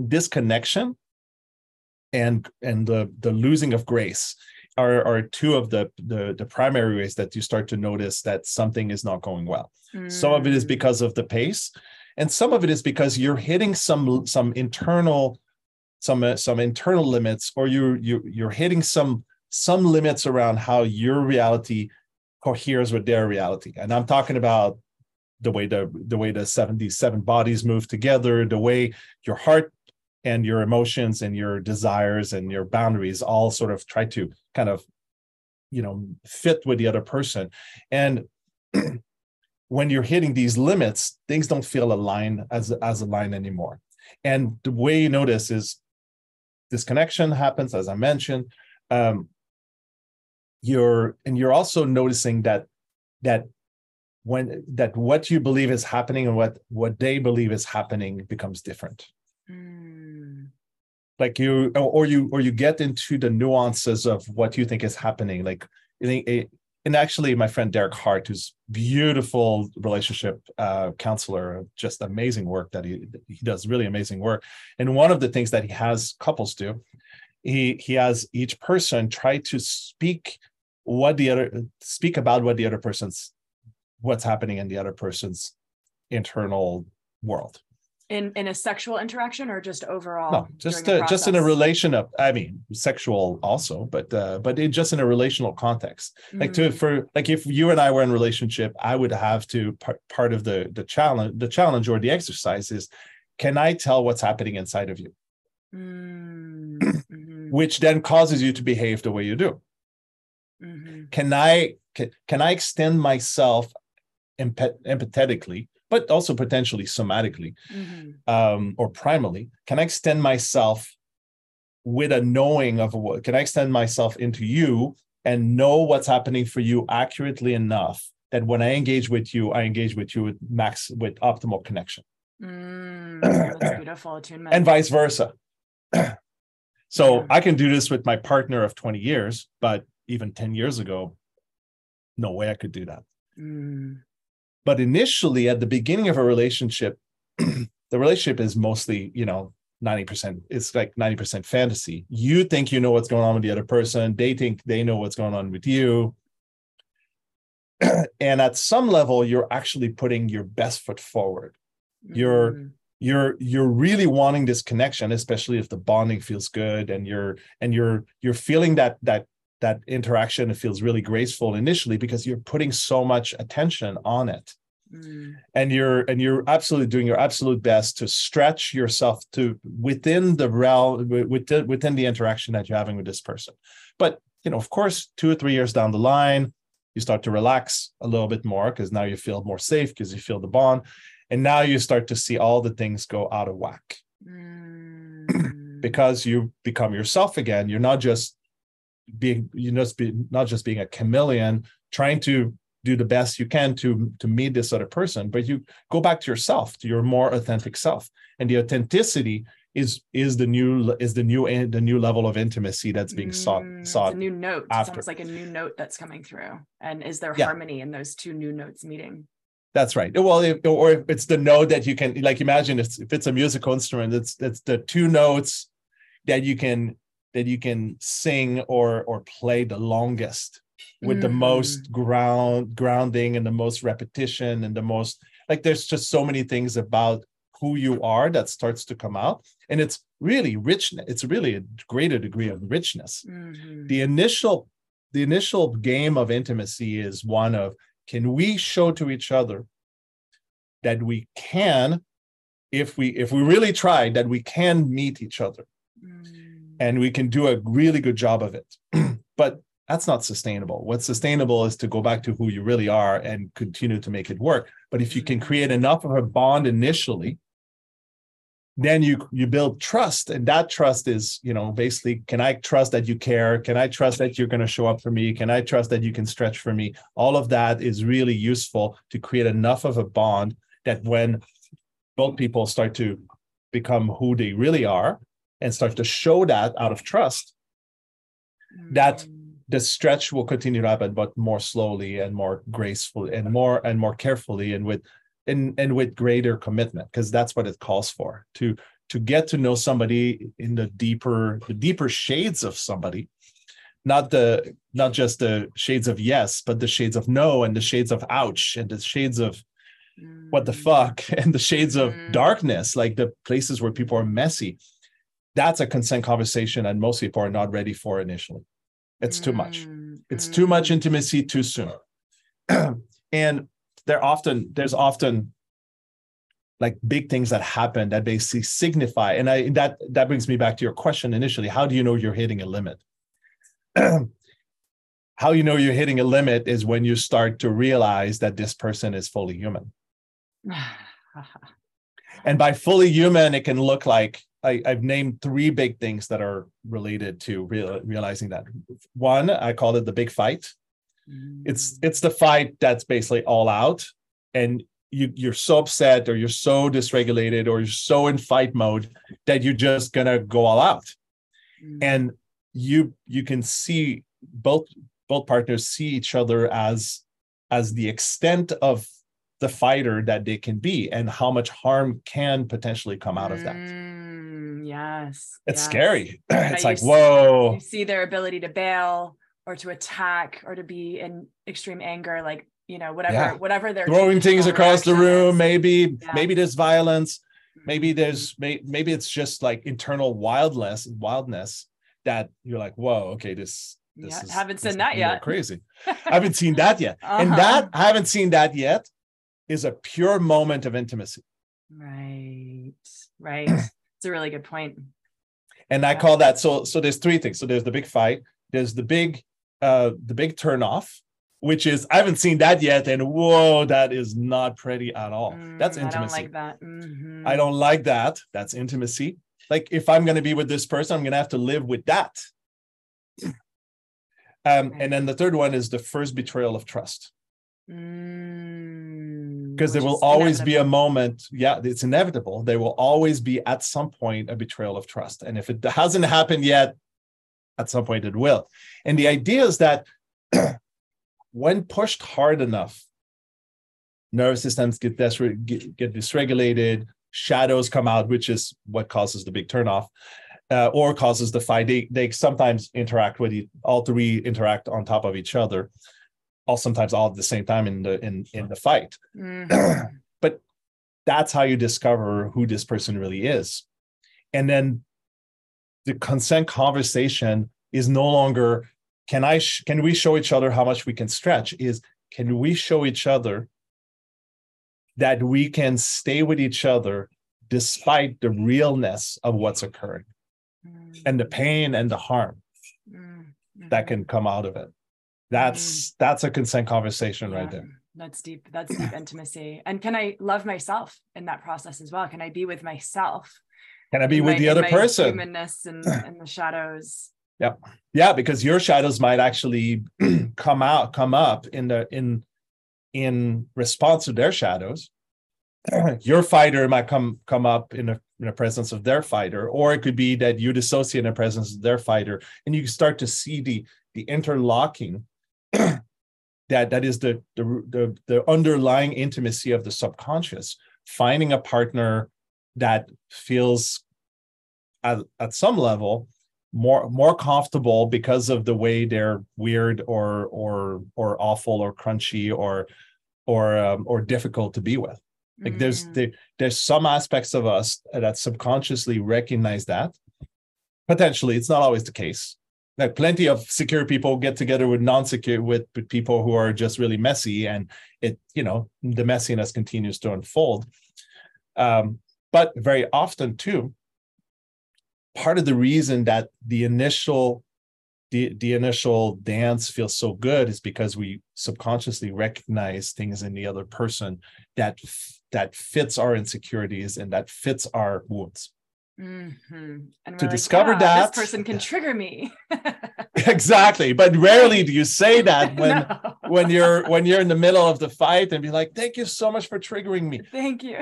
disconnection and and the the losing of grace are are two of the the the primary ways that you start to notice that something is not going well. Mm. Some of it is mm. because of the pace, and some of it is because you're hitting some some internal some some internal limits, or you you you're hitting some some limits around how your reality coheres with their reality. And I'm talking about the way the the way the 77 bodies move together the way your heart and your emotions and your desires and your boundaries all sort of try to kind of you know fit with the other person. And when you're hitting these limits things don't feel aligned as as a line anymore. And the way you notice is disconnection happens as i mentioned um you're and you're also noticing that that when that what you believe is happening and what what they believe is happening becomes different. Mm. like you or you or you get into the nuances of what you think is happening. Like and actually my friend derek hart who's beautiful relationship uh, counselor just amazing work that he he does really amazing work. And one of the things that he has couples do he he has each person try to speak what the other speak about what the other person's what's happening in the other person's internal world in in a sexual interaction or just overall no just uh, just in a relation of i mean sexual also but uh but it just in a relational context mm-hmm. like to mm. for like if you and i were in relationship i would have to part, part of the the challenge the challenge or the exercise is can i tell what's happening inside of you mm-hmm. which then causes you to behave the way you do mm-hmm. can i can, can i extend myself empathetically, but also potentially somatically mm-hmm. um, or primally? Can I extend myself with a knowing of what? Can I extend myself into you and know what's happening for you accurately enough that when I engage with you, I engage with you with max with optimal connection. Mm, that's beautiful attunement. And vice versa. so yeah. I can do this with my partner of 20 years, but even 10 years ago, no way I could do that. Mm. But initially, at the beginning of a relationship, the relationship is mostly, you know, 90%, it's like 90% fantasy. You think you know what's going on with the other person, they think they know what's going on with you. and at some level, you're actually putting your best foot forward. You're mm-hmm. you're you're really wanting this connection, especially if the bonding feels good and you're and you're you're feeling that that that interaction it feels really graceful initially because you're putting so much attention on it mm. and you're and you're absolutely doing your absolute best to stretch yourself to within the realm within within the interaction that you're having with this person but you know of course two or three years down the line you start to relax a little bit more because now you feel more safe because you feel the bond and now you start to see all the things go out of whack mm. because you become yourself again you're not just being you know not just being a chameleon trying to do the best you can to to meet this other person but you go back to yourself to your more authentic self. And the authenticity is is the new is the new the new level of intimacy that's being sought mm, sought a new note. After. it's almost like a new note that's coming through. And is there yeah. harmony in those two new notes meeting? That's right. Well if, or if it's the note that you can like imagine if, if it's a musical instrument it's it's the two notes that you can that you can sing or or play the longest with mm. the most mm. ground grounding and the most repetition and the most like there's just so many things about who you are that starts to come out and it's really rich it's really a greater degree of richness mm-hmm. the initial the initial game of intimacy is one of can we show to each other that we can if we if we really try that we can meet each other mm. And we can do a really good job of it. But that's not sustainable. What's sustainable is to go back to who you really are and continue to make it work. But if you can create enough of a bond initially then you you build trust and that trust is you know basically can i trust that you care? Can i trust that you're going to show up for me? Can i trust that you can stretch for me? All of that is really useful to create enough of a bond that when both people start to become who they really are and start to show that out of trust that mm. the stretch will continue to happen but more slowly and more gracefully and more and more carefully and with and and with greater commitment because that's what it calls for to to get to know somebody in the deeper the deeper shades of somebody not the not just the shades of yes but the shades of no and the shades of ouch and the shades of what the mm. fuck and the shades of mm. darkness like the places where people are messy that's a consent conversation and most people are not ready for initially. It's too much. It's too much mm. intimacy too soon. And there often there's often like big things that happen that basically signify and i that that brings me back to your question initially how do you know you're hitting a limit? How you know you're hitting a limit is when you start to realize that this person is fully human. And by fully human it can look like I, have named three big things that are related to real, realizing that one i call it the big fight it's it's the fight that's basically all out, and you you're so upset or you're so dysregulated or you're so in fight mode that you're just gonna go all out. Mm. And you you can see both both partners see each other as as the extent of the fighter that they can be and how much harm can potentially come out of that. Mm, yes. It's yes. scary. it's like, whoa. You see their ability to bail or to attack or to be in extreme anger like you know whatever yeah. whatever they're throwing things across the room is. maybe yeah. maybe there's violence maybe mm-hmm. there's maybe it's just like internal wildness wildness that you're like whoa okay this this yeah, is, haven't seen that yet crazy i haven't seen that yet uh-huh. and that i haven't seen that yet is a pure moment of intimacy right right it's a really good point. and i call that so so there's three things so there's the big fight there's the big uh, the big turn off, which is I haven't seen that yet, and whoa, that is not pretty at all. Mm, That's intimacy. I don't like that. Mm-hmm. I don't like that. That's intimacy. Like if I'm going to be with this person, I'm going to have to live with that. Um. And then the third one is the first betrayal of trust. Because there will always inevitable. be a moment. Yeah, it's inevitable. There will always be at some point a betrayal of trust. And if it hasn't happened yet, at some point it will. And the idea is that when pushed hard enough, nervous systems get, get, get dysregulated, shadows come out, which is what causes the big turnoff. Uh, or causes the fight. They, they sometimes interact with you, all three interact on top of each other, all sometimes all at the same time in the in in the fight. Mm-hmm. but that's how you discover who this person really is. And then the consent conversation is no longer can i sh- can we show each other how much we can stretch is can we show each other that we can stay with each other despite the realness of what's occurring mm. and the pain and the harm mm. that can come out of it that's mm. that's a consent conversation yeah. right there that's deep that's deep intimacy and can i love myself in that process as well can i be with myself can I be with my, the other person? Humanness and, and the shadows. Yeah, yeah, because your shadows might actually come out, come up in the in in response to their shadows. your fighter might come come up in a in the presence of their fighter, or it could be that you dissociate in the presence of their fighter, and you start to see the the interlocking that that is the, the the the underlying intimacy of the subconscious. Finding a partner that feels at, at some level more more comfortable because of the way they're weird or or or awful or crunchy or or um, or difficult to be with like there's there, there's some aspects of us that subconsciously recognize that potentially it's not always the case like plenty of secure people get together with non-secure with, with people who are just really messy and it you know the messiness continues to unfold. Um, but very often too part of the reason that the initial the, the initial dance feels so good is because we subconsciously recognize things in the other person that that fits our insecurities and that fits our wounds Mm-hmm. And to like, discover "Wow, that this person can trigger me. exactly but rarely do you say that when No. when you're when you're in the middle of the fight and be like thank you so much for triggering me Thank you.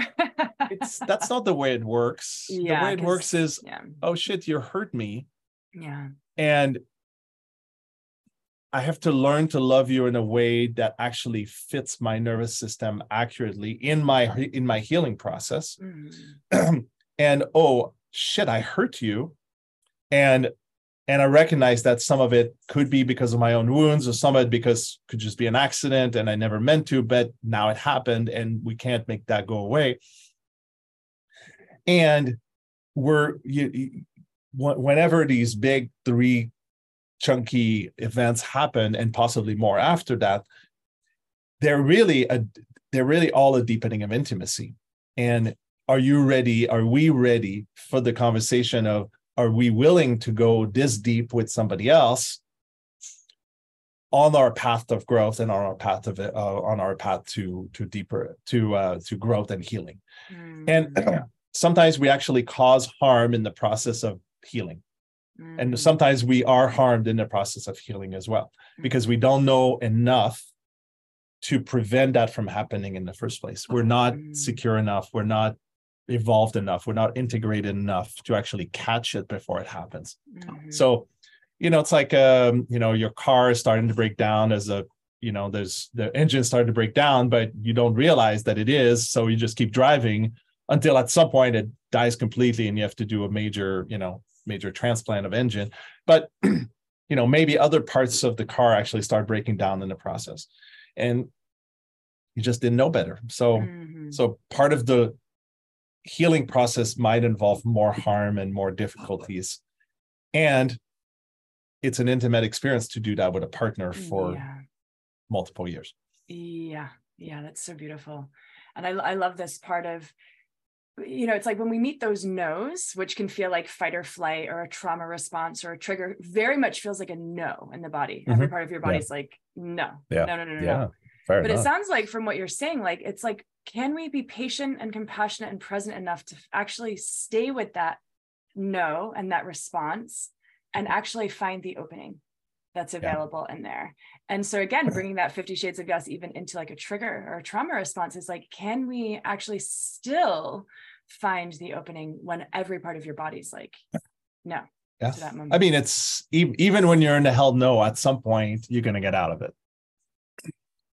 it's that's not the way it works Yeah, the way it works is yeah, oh shit you hurt me yeah. and I have to learn to love you in a way that actually fits my nervous system accurately in my in my healing process. Mhm. and oh shit, I hurt you, and and I recognize that some of it could be because of my own wounds, or some of it because could just be an accident, and I never meant to, but now it happened, and we can't make that go away. And we're you, you- whenever these big three chunky events happen and possibly more after that they're really a they're really all a deepening of intimacy and are you ready are we ready for the conversation of are we willing to go this deep with somebody else on our path of growth and on our path of uh, on our path to to deeper to uh, to growth and healing Mhm. and sometimes we actually cause harm in the process of healing and Mhm. sometimes we are harmed in the process of healing as well because we don't know enough to prevent that from happening in the first place we're not Mm. secure enough we're not evolved enough we're not integrated enough to actually catch it before it happens Mhm. so you know it's like um you know your car is starting to break down as a you know there's the engine starting to break down but you don't realize that it is so you just keep driving until at some point it dies completely and you have to do a major you know major transplant of engine but you know maybe other parts of the car actually start breaking down in the process and you just didn't know better so Mhm. so part of the healing process might involve more harm and more difficulties. And it's an intimate experience to do that with a partner for yeah. multiple years. Yeah, yeah, that's so beautiful. And I, I love this part of, you know, it's like when we meet those no's, which can feel like fight or flight or a trauma response or a trigger, very much feels like a no in the body. Every mm-hmm. part of your body is like, no, Yeah. no, no, no, no, no. fair But it sounds like from what you're saying, like it's like, can we be patient and compassionate and present enough to actually stay with that no and that response and mm-hmm. actually find the opening that's available in there. And so again, bringing that 50 shades of yes even into like a trigger or a trauma response is like, can we actually still find the opening when every part of your body's like, no, yeah. to that moment. I mean, it's even when you're in the hell no, at some point you're going to get out of it.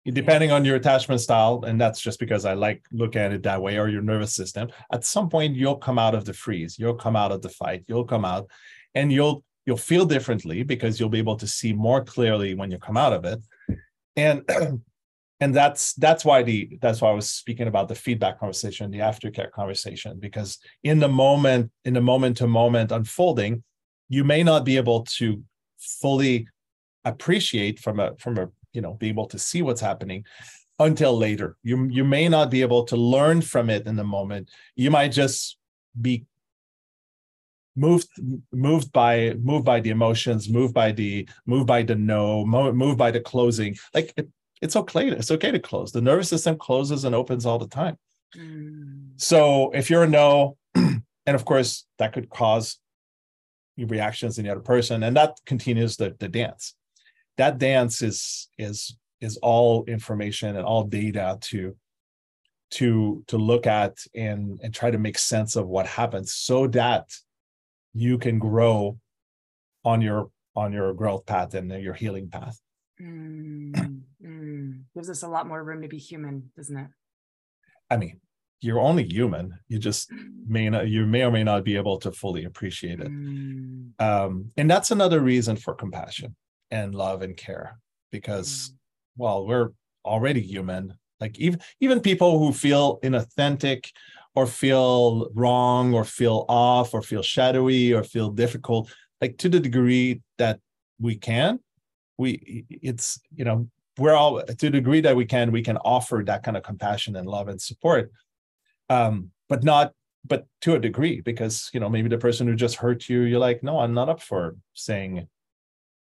Depending on your attachment style, and that's just because I like look at it that way, or your nervous system, at some point you'll come out of the freeze, you'll come out of the fight, you'll come out, and you'll you'll feel differently because you'll be able to see more clearly when you come out of it. And and that's that's why the that's why I was speaking about the feedback conversation, the aftercare conversation, because in the moment, in the moment to moment unfolding, you may not be able to fully appreciate from a from a you know be able to see what's happening until later. You you may not be able to learn from it in the moment. You might just be moved moved by moved by the emotions moved by the moved by the no mo- moved by the closing. Like it, it's okay it's okay to close. The nervous system closes and opens all the time. Mm, so if you're a no, and of course that could cause reactions in the other person, and that continues the, the dance. That dance is is is all information and all data to to to look at and and try to make sense of what happens so that you can grow on your on your growth path and your healing path. mm, mm. Gives us a lot more room to be human, doesn't it? I mean, you're only human. You just may not you may or may not be able to fully appreciate it. Mm, um, and that's another reason for compassion and love and care because mm, well we're already human like even even people who feel inauthentic or feel wrong or feel off or feel shadowy or feel difficult like to the degree that we can we it's you know we're all to the degree that we can we can offer that kind of compassion and love and support. Um but not but to a degree because you know maybe the person who just hurt you you're like no i'm not up for saying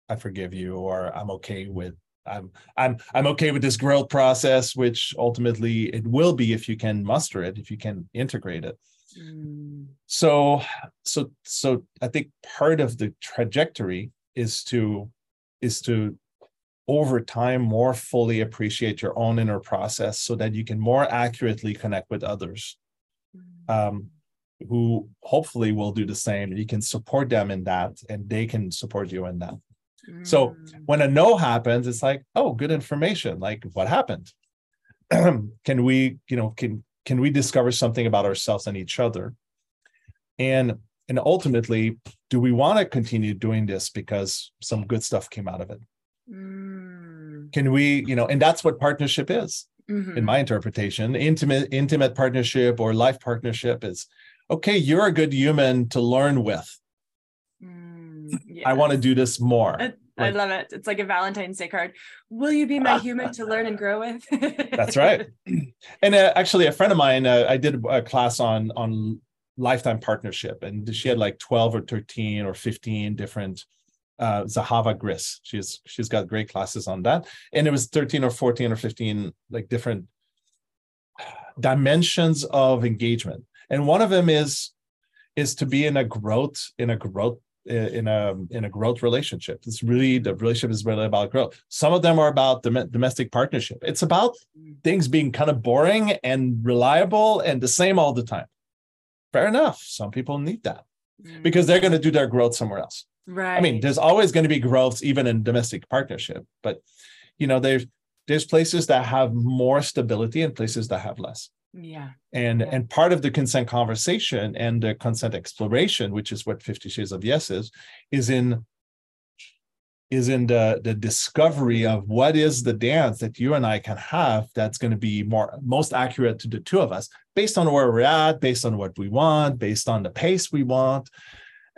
i forgive you or i'm okay with i'm i'm i'm okay with this growth process which ultimately it will be if you can muster it if you can integrate it mm. so so so i think part of the trajectory is to is to over time more fully appreciate your own inner process so that you can more accurately connect with others mm. um, who hopefully will do the same you can support them in that and they can support you in that mm. so when a no happens it's like oh good information like what happened can we you know can can we discover something about ourselves and each other and and ultimately do we want to continue doing this because some good stuff came out of it mm. can we you know and that's what partnership is mm-hmm. in my interpretation intimate intimate partnership or life partnership is okay you're a good human to learn with mm, yes. i want to do this more. I, like, I love it. It's like a valentine's day card. Will you be my human to learn and grow with? That's right. And uh, actually a friend of mine uh, i did a class on on lifetime partnership and she had like 12 or 13 or 15 different uh, Zahava Gris. She's she's got great classes on that, and it was 13 or 14 or 15 like different dimensions of engagement, and one of them is is to be in a growth in a growth in a in a growth relationship. It's really the relationship is really about growth. Some of them are about dom- domestic partnership. It's about things being kind of boring and reliable and the same all the time fair enough. Some people need that mm. because they're going to do their growth somewhere else. Right. I mean, there's always going to be growth even in domestic partnership, but you know, there's there's places that have more stability and places that have less. Yeah. And yeah. and part of the consent conversation and the consent exploration, which is what 50 Shades of Yes is, is in is in the the discovery of what is the dance that you and I can have that's going to be more most accurate to the two of us based on where we're at, based on what we want, based on the pace we want,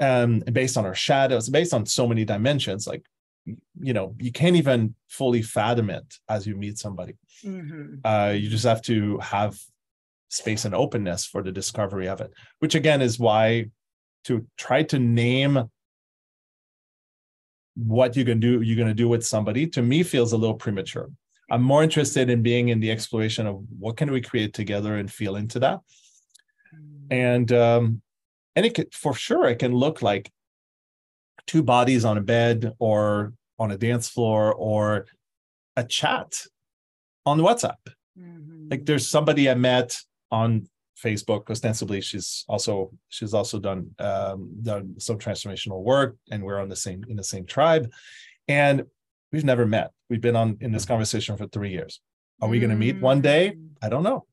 um, based on our shadows, based on so many dimensions. Like, you know, you can't even fully fathom it as you meet somebody. Mm-hmm. Uh, you just have to have space and openness for the discovery of it, which again is why to try to name what you can do you're going to do with somebody to me feels a little premature. I'm more interested in being in the exploration of what can we create together and feel into that. And um and it could for sure it can look like two bodies on a bed or on a dance floor or a chat on whatsapp. Mm-hmm. like there's somebody i met on Facebook. Ostensibly, she's also she's also done um, done some transformational work, and we're on the same in the same tribe, and we've never met. We've been on in this conversation for three years. Are we going to meet one day? Mm. I don't know,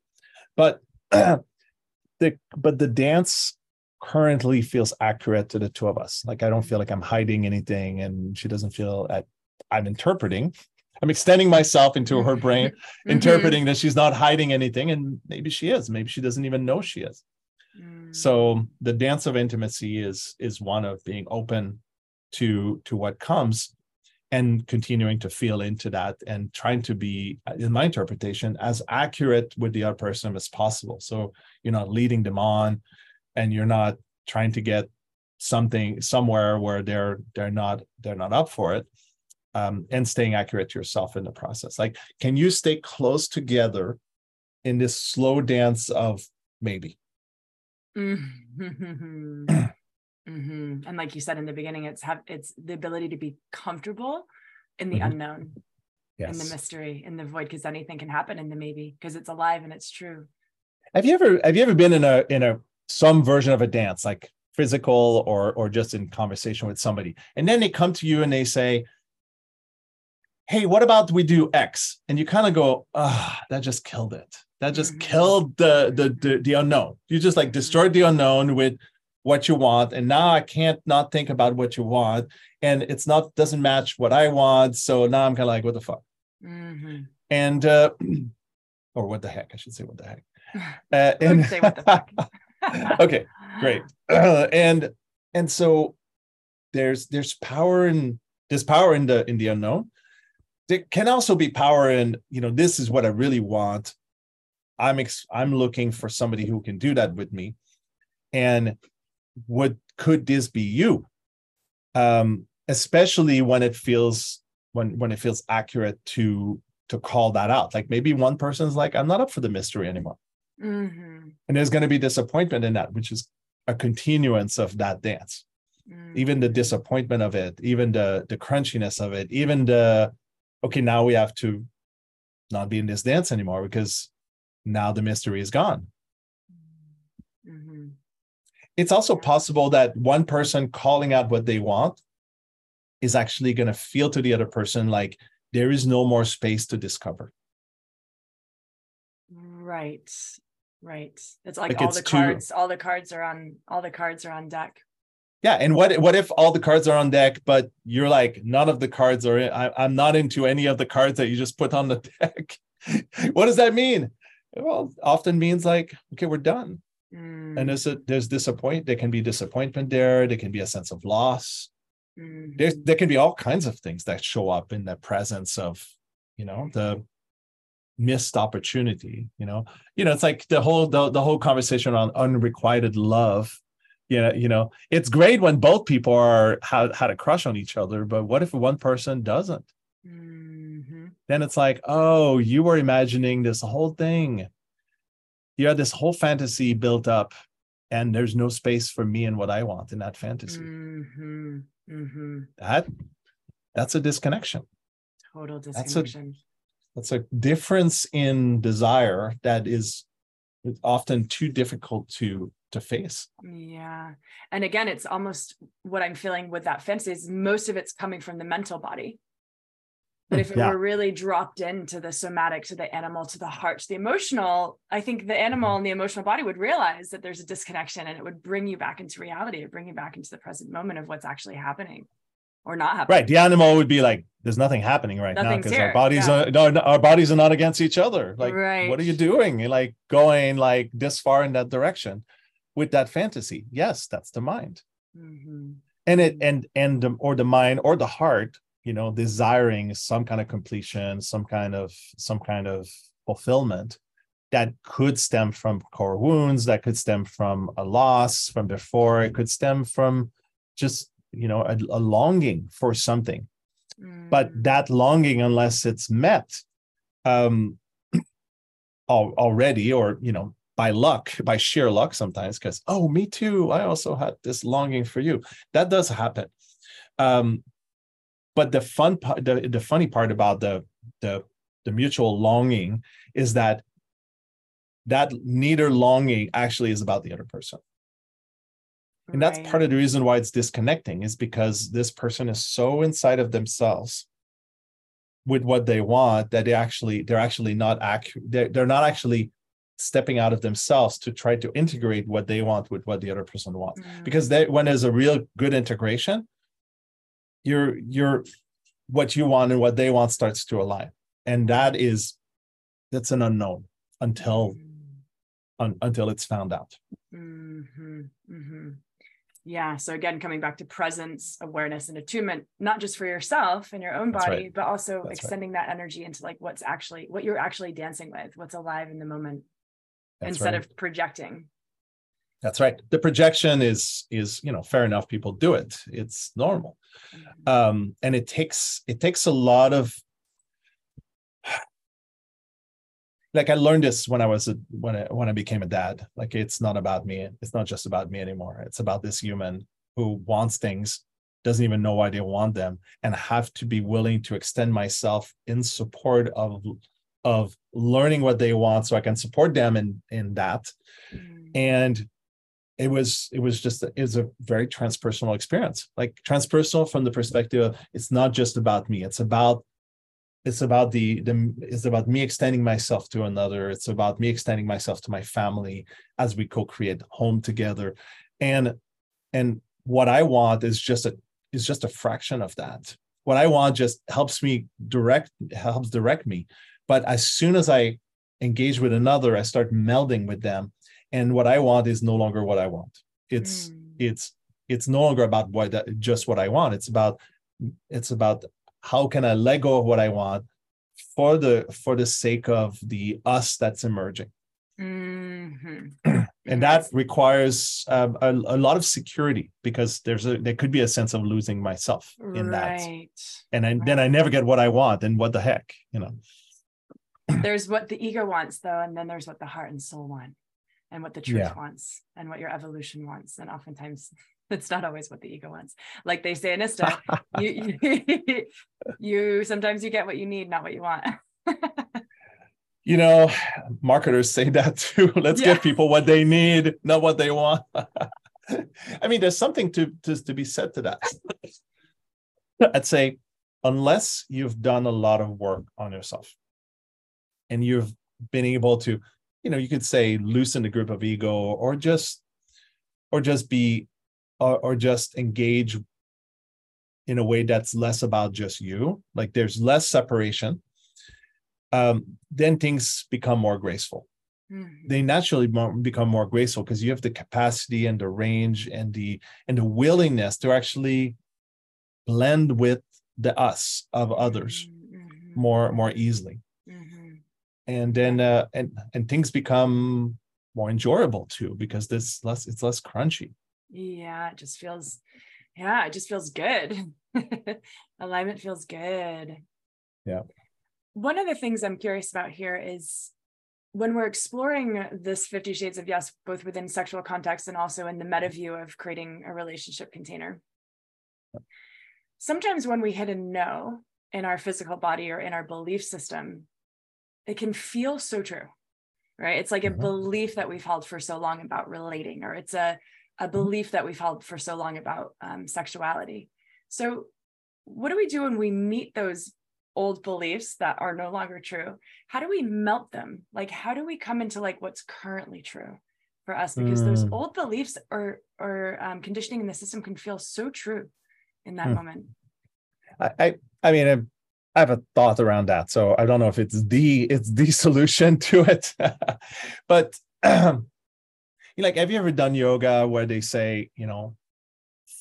but the but the dance currently feels accurate to the two of us. Like I don't feel like I'm hiding anything, and she doesn't feel at I'm interpreting I'm extending myself into her brain, mm-hmm. interpreting that she's not hiding anything, and maybe she is. Maybe she doesn't even know she is. Mm. So the dance of intimacy is is one of being open to to what comes and continuing to feel into that and trying to be in my interpretation as accurate with the other person as possible so you're not leading them on and you're not trying to get something somewhere where they're they're not they're not up for it um, and staying accurate to yourself in the process. Like, can you stay close together in this slow dance of maybe? Mm-hmm. mm-hmm. And like you said in the beginning, it's have it's the ability to be comfortable in the mm-hmm. unknown, yes. in the mystery, in the void, because anything can happen in the maybe, because it's alive and it's true. Have you ever have you ever been in a in a some version of a dance, like physical or or just in conversation with somebody, and then they come to you and they say, hey, what about we do X? And you kind of go, ah, oh, that just killed it. That just mm-hmm. killed the, the, the the unknown. You just like destroyed the unknown with what you want, and now I can't not think about what you want, and it's not doesn't match what I want. So now I'm kind of like, what the fuck? Mm-hmm. And uh, or what the heck i should say what the heck uh, and say what the fuck. okay great and and so there's there's power in there's power in the in the unknown there can also be power in you know this is what i really want. I'm ex- i'm looking for somebody who can do that with me. And what could this be you? Um especially when it feels when when it feels accurate to to call that out. Like maybe one person's like i'm not up for the mystery anymore. Mhm. and there's going to be disappointment in that which is a continuance of that dance. Even the Mhm. disappointment of it even the the crunchiness of it even the okay now we have to not be in this dance anymore because now the mystery is gone Mhm. it's also possible that one person calling out what they want is actually going to feel to the other person like there is no more space to discover Right. Right. It's like, Like all it's the too- cards, all the cards are on all the cards are on deck. Yeah and what what if all the cards are on deck but you're like none of the cards are in, I, i'm not into any of the cards that you just put on the deck. What does that mean? Well often means like okay we're done. Mm, and there's a there's disappoint there can be disappointment there there can be a sense of loss. Mhm. there's there can be all kinds of things that show up in the presence of you know the missed opportunity you know? You know it's like the whole the, the whole conversation on unrequited love you know you know it's great when both people are had, had a crush on each other but what if one person doesn't Mhm. then it's like oh you were imagining this whole thing you had this whole fantasy built up and there's no space for me and what i want in that fantasy Mhm. Mhm. that that's a disconnection Total a- disconnection. that's a difference in desire that is often too difficult to to face Yeah. And again, it's almost what I'm feeling with that fence is most of it's coming from the mental body. But if it Yeah. were really dropped into the somatic, to the animal, to the heart, to the emotional, I think the animal mm-hmm. and the emotional body would realize that there's a disconnection and it would bring you back into reality, it bring you back into the present moment of what's actually happening or not happening. right the animal would be like there's nothing happening right now because our bodies yeah. are no, no, our bodies are not against each other like Right. what are you doing You're like going like this far in that direction with that fantasy. Yes that's the mind. Mhm. and it and and or the mind or the heart you know desiring some kind of completion some kind of some kind of fulfillment that could stem from core wounds that could stem from a loss from before. It could stem from just you know a, a longing for something. But Mm. that longing unless it's met um already or you know by luck by sheer luck sometimes because oh me too i also had this longing for you. That does happen. Um but the fun part the, the funny part about the the the mutual longing is that that neither longing actually is about the other person. And that's part of the reason why it's disconnecting is because this person is so inside of themselves with what they want that they actually they're actually not accurate they're, they're not actually stepping out of themselves to try to integrate what they want with what the other person wants Mm. because they, when there's a real good integration you're you're what you want and what they want starts to align and that is that's an unknown until un, until it's found out Mm-hmm, hmm Yeah. So again, coming back to presence, awareness, and attunement, not just for yourself and your own body, right. but also That's right. extending that energy into like what's actually what you're actually dancing with, what's alive in the moment, That's instead right. of projecting. That's right. The projection is is you know fair enough. People do it. It's normal, Mhm. um, and it takes it takes a lot of. Like I learned this when I was a, when I when I became a dad. Like it's not about me. It's not just about me anymore. It's about this human who wants things, doesn't even know why they want them, and have to be willing to extend myself in support of of learning what they want, so I can support them in in that. Mm. and it was it was just it was a very transpersonal experience. Like transpersonal from the perspective of it's not just about me. It's about it's about the the it's about me extending myself to another. It's about me extending myself to my family as we co-create home together. And and what i want is just a is just a fraction of that. What i want just helps me direct helps direct me but as soon as i engage with another i start melding with them and what i want is no longer what i want it's mm. it's it's no longer about what just what i want it's about it's about how can i let go of what i want for the for the sake of the us that's emerging mm-hmm. and that requires um, a, a, lot of security because there's a there could be a sense of losing myself in right. that and I, right. then i never get what i want and what the heck you know there's what the ego wants though and then there's what the heart and soul want and what the truth yeah. wants and what your evolution wants. And oftentimes it's not always what the ego wants. Like they say in ISTA you, you, you sometimes you get what you need not what you want. You know marketers say that too. Let's yeah. give people what they need not what they want. I mean there's something to, to to be said to that. I'd say unless you've done a lot of work on yourself and you've been able to you know you could say loosen the grip of ego or just or just be or, or just engage in a way that's less about just you like there's less separation um, then things become more graceful mm-hmm. they naturally become more graceful because you have the capacity and the range and the and the willingness to actually blend with the us of others mm-hmm. more more easily. And then uh, and and things become more enjoyable too because this less it's less crunchy yeah, it just feels, yeah, it just feels good. Alignment feels good. Yeah. One of the things I'm curious about here is when we're exploring this 50 shades of yes both within sexual context and also in the meta view of creating a relationship container sometimes when we hit a no in our physical body or in our belief system it can feel so true right it's like a mm-hmm. belief that we've held for so long about relating or it's a a mm-hmm. belief that we've held for so long about um, sexuality. So, what do we do when we meet those old beliefs that are no longer true? How do we melt them? Like, how do we come into like what's currently true for us? Because mm. those old beliefs or or um, conditioning in the system can feel so true in that mm. moment. I, I, I mean, I, have a thought around that, so I don't know if it's the it's the solution to it, but. Like have you ever done yoga where they say you know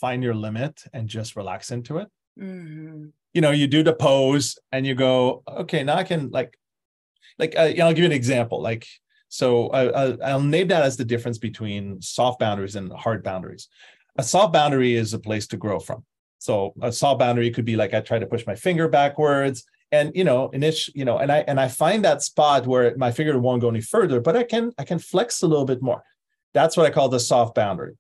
find your limit and just relax into it mm-hmm. you know you do the pose and you go okay now i can like like uh, you know, i'll give you an example like so I, i'll name that as the difference between soft boundaries and hard boundaries a soft boundary is a place to grow from so a soft boundary could be like i try to push my finger backwards and you know and you know and i and i find that spot where my finger won't go any further but i can i can flex a little bit more that's what I call the soft boundary.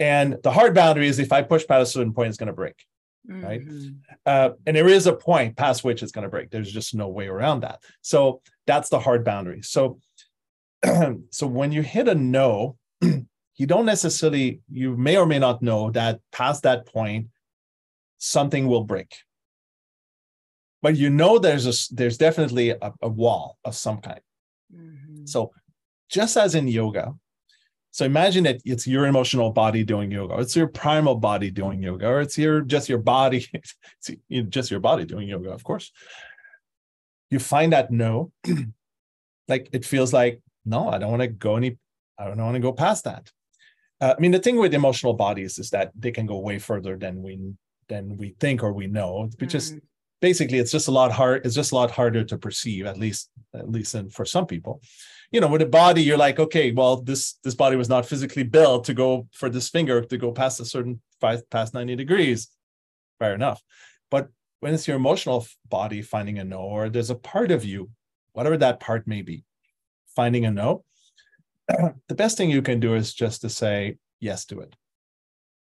And the hard boundary is if I push past a certain point, it's going to break. Mm-hmm. Right. Uh, and there is a point past which it's going to break. There's just no way around that. So that's the hard boundary. So, so when you hit a no, you don't necessarily, you may or may not know that past that point, something will break. But you know there's a there's definitely a, a wall of some kind. Mm-hmm. So just as in yoga, so imagine that it's your emotional body doing yoga, it's your primal body doing yoga, or it's your just your body, it's just your body doing yoga, of course. You find that no, like it feels like no, I don't want to go any, I don't want to go past that. Uh, I mean, the thing with emotional bodies is that they can go way further than we than we think or we know. It's just mm. basically it's just a lot hard. It's just a lot harder to perceive, at least at least in, for some people you know with a body you're like okay well this this body was not physically built to go for this finger to go past a certain five past 90 degrees fair enough but when it's your emotional body finding a no or there's a part of you whatever that part may be finding a no the best thing you can do is just to say yes to it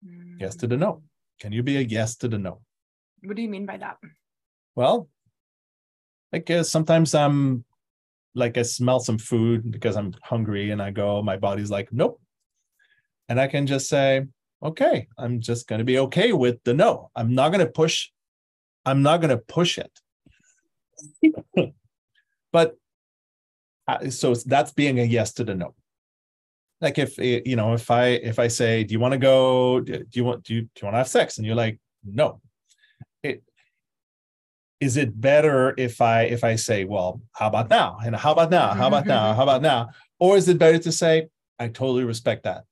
mm. yes to the no can you be a yes to the no what do you mean by that well like uh, sometimes i'm like I smell some food because I'm hungry and I go, my body's like, nope. And I can just say, okay, I'm just going to be okay with the no. I'm not going to push. I'm not going to push it. but uh, so that's being a yes to the no. Like if eh, you know, if I if I say, do you want to go? Do you want do you, do you want to have sex? And you're like, no. It is it better if i if i say well how about now and how about now how about now how about now or is it better to say i totally respect that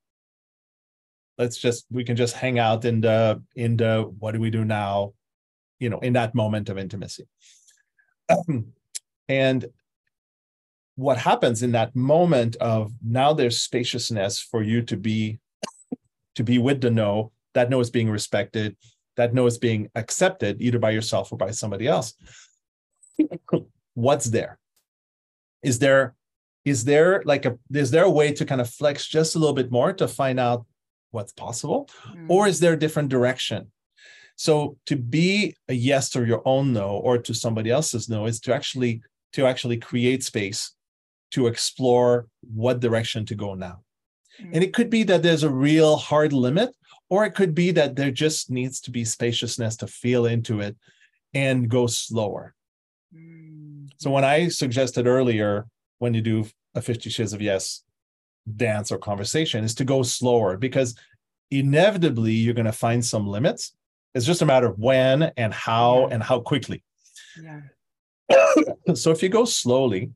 let's just we can just hang out in the in the what do we do now you know in that moment of intimacy and what happens in that moment of now there's spaciousness for you to be to be with the no that no is being respected that no is being accepted either by yourself or by somebody else. What's there? Is there is there like a is there a way to kind of flex just a little bit more to find out what's possible? Mm. or is there a different direction? So to be a yes to your own no or to somebody else's no is to actually to actually create space to explore what direction to go now mm. and it could be that there's a real hard limit or it could be that there just needs to be spaciousness to feel into it and go slower mm. so when i suggested earlier when you do a 50 shades of yes dance or conversation is to go slower because inevitably you're going to find some limits. It's just a matter of when and how yeah. and how quickly. Yeah. so if you go slowly,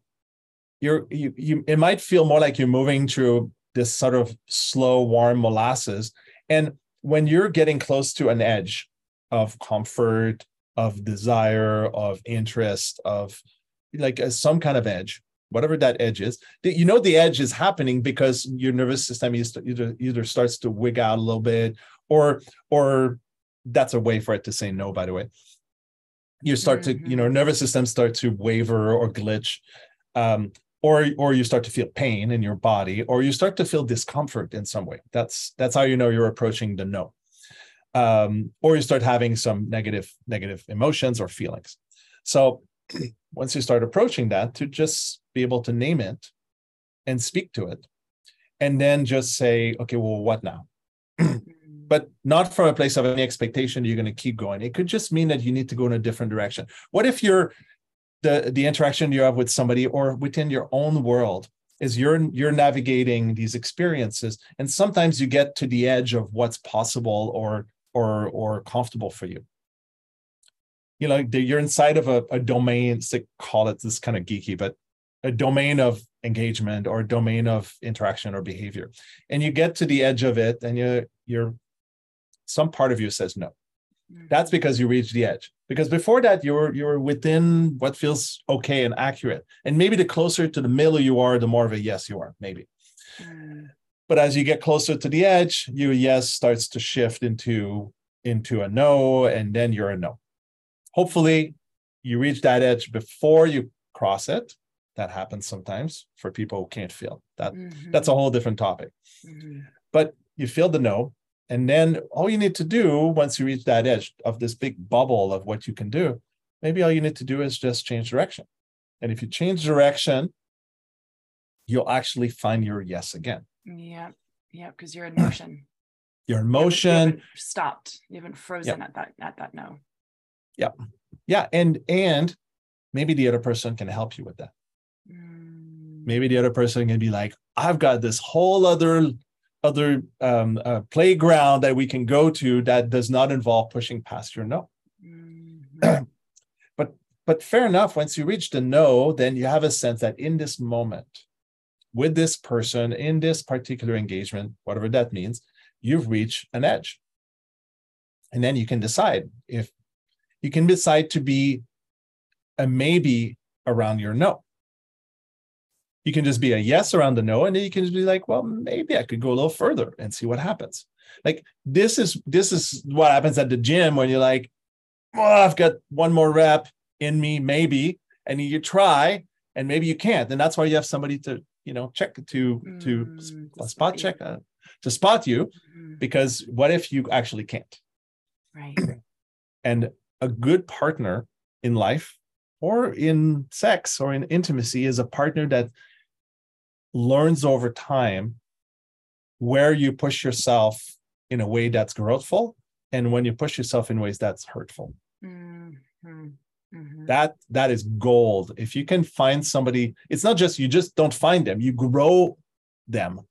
you're you, you it might feel more like you're moving through this sort of slow, warm molasses. And when you're getting close to an edge of comfort, of desire, of interest, of like a, some kind of edge, whatever that edge is you know the edge is happening because your nervous system either either starts to wig out a little bit or or that's a way for it to say no by the way you start mm-hmm. to you know mm-hmm. nervous system start to waver or glitch um, or or you start to feel pain in your body or you start to feel discomfort in some way. That's that's how you know you're approaching the no. Um, or you start having some negative negative emotions or feelings. So once you start approaching that to just be able to name it and speak to it and then just say okay well what now? But not from a place of any expectation you're going to keep going. It could just mean that you need to go in a different direction. What if you're the the interaction you have with somebody or within your own world is you're you're navigating these experiences. And sometimes you get to the edge of what's possible or or or comfortable for you. You know you're inside of a, a domain to call it this kind of geeky but a domain of engagement or a domain of interaction or behavior. And you get to the edge of it and you you're some part of you says no. Mm-hmm. that's because you reach the edge because before that you're you're within what feels okay and accurate and maybe the closer to the middle you are the more of a yes you are maybe mm. but as you get closer to the edge your yes starts to shift into into a no and then you're a no hopefully you reach that edge before you cross it that happens sometimes for people who can't feel that mm-hmm. that's a whole different topic mm-hmm. but you feel the no and then all you need to do once you reach that edge of this big bubble of what you can do maybe all you need to do is just change direction. And if you change direction you'll actually find your yes again. Yeah yeah because you're in motion. You're in motion you haven't, you haven't stopped. You haven't frozen at that at that no. Yeah yeah and and maybe the other person can help you with that. Mm. maybe the other person can be like i've got this whole other other um, uh, playground that we can go to that does not involve pushing past your no mm-hmm. but but fair enough once you reach the no then you have a sense that in this moment with this person in this particular engagement whatever that means you've reached an edge and then you can decide if you can decide to be a maybe around your no. You can just be a yes around the no, and then you can just be like, well, maybe I could go a little further and see what happens. Like this is this is what happens at the gym when you're like, well, I've got one more rep in me, maybe, and you try, and maybe you can't, and that's why you have somebody to you know check to to mm, spot check uh, to spot you, mm-hmm. because what if you actually can't? Right. and a good partner in life or in sex or in intimacy is a partner that learns over time where you push yourself in a way that's growthful and when you push yourself in ways that's hurtful mm-hmm. Mm-hmm. that that is gold if you can find somebody it's not just you just don't find them you grow them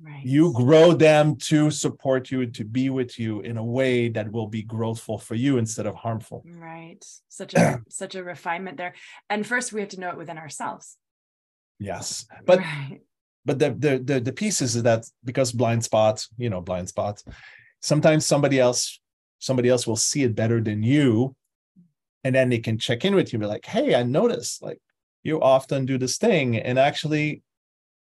Right. You grow them to support you and to be with you in a way that will be growthful for you instead of harmful. Right. Such a such a refinement there. And first we have to know it within ourselves. Yes. But right. but the the the, the pieces is that because blind spots, you know, blind spots, sometimes somebody else somebody else will see it better than you and then they can check in with you be like hey i noticed like you often do this thing and actually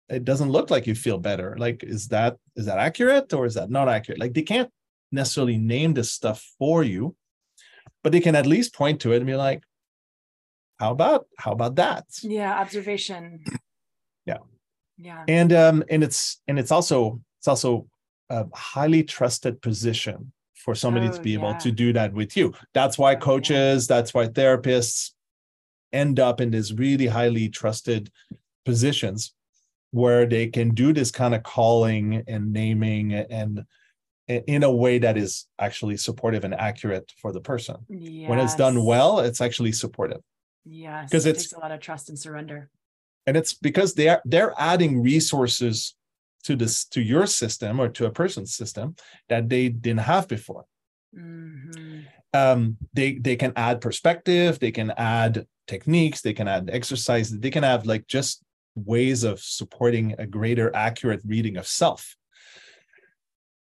it doesn't look like you feel better like is that is that accurate or is that not accurate like they can't necessarily name this stuff for you but they can at least point to it and be like how about how about that Yeah, observation. Yeah. Yeah. and um and it's and it's also it's also a highly trusted position for somebody to Oh, be able yeah. to do that with you that's why Oh, yeah. coaches that's why therapists end up in these really highly trusted positions where they can do this kind of calling and naming and in a way that is actually supportive and accurate for the person when it's done well it's actually supportive Yes. 'cause it it's- takes a lot of trust and surrender. and it's because they're they're adding resources to this to your system or to a person's system that they didn't have before Mhm. um they they can add perspective they can add techniques they can add exercise they can have like just ways of supporting a greater accurate reading of self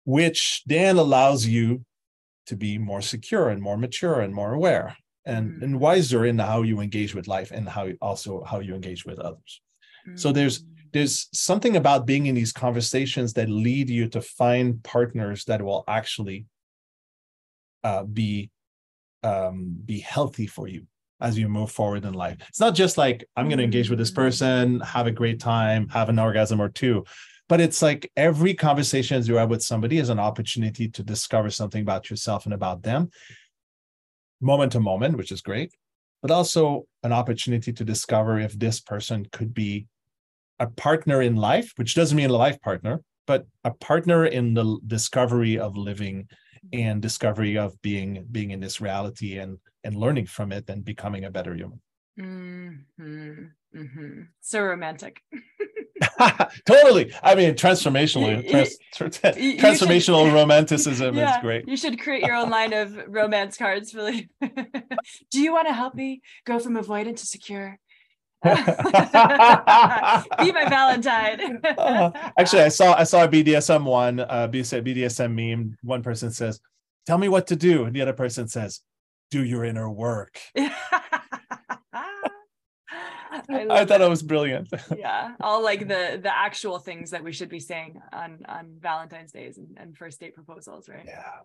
which then allows you to be more secure and more mature and more aware and, and Mm. wiser in how you engage with life and how you also how you engage with others So there's- Mm. there's something about being in these conversations that lead you to find partners that will actually uh, be um, be healthy for you as you move forward in life. It's not just like I'm going to engage with this person, have a great time, have an orgasm or two, but it's like every conversation you have with somebody is an opportunity to discover something about yourself and about them, moment to moment, which is great, but also an opportunity to discover if this person could be a partner in life, which doesn't mean a life partner, but a partner in the discovery of living and discovery of being being in this reality and and learning from it and becoming a better human. Mm-hmm. Mhm. So romantic. totally. I mean, transformational, You- trans, tra- you should- transformational romanticism is great. you should create your own line of romance cards for like do you want to help me go from avoidant to secure be my valentine Uh, Actually, I saw I saw a BDSM one, uh, BDSM meme. One person says, "Tell me what to do," and the other person says, "Do your inner work." I, I, thought it. it was brilliant. yeah all like the the actual things that we should be saying on on valentine's days and, and first date proposals right yeah,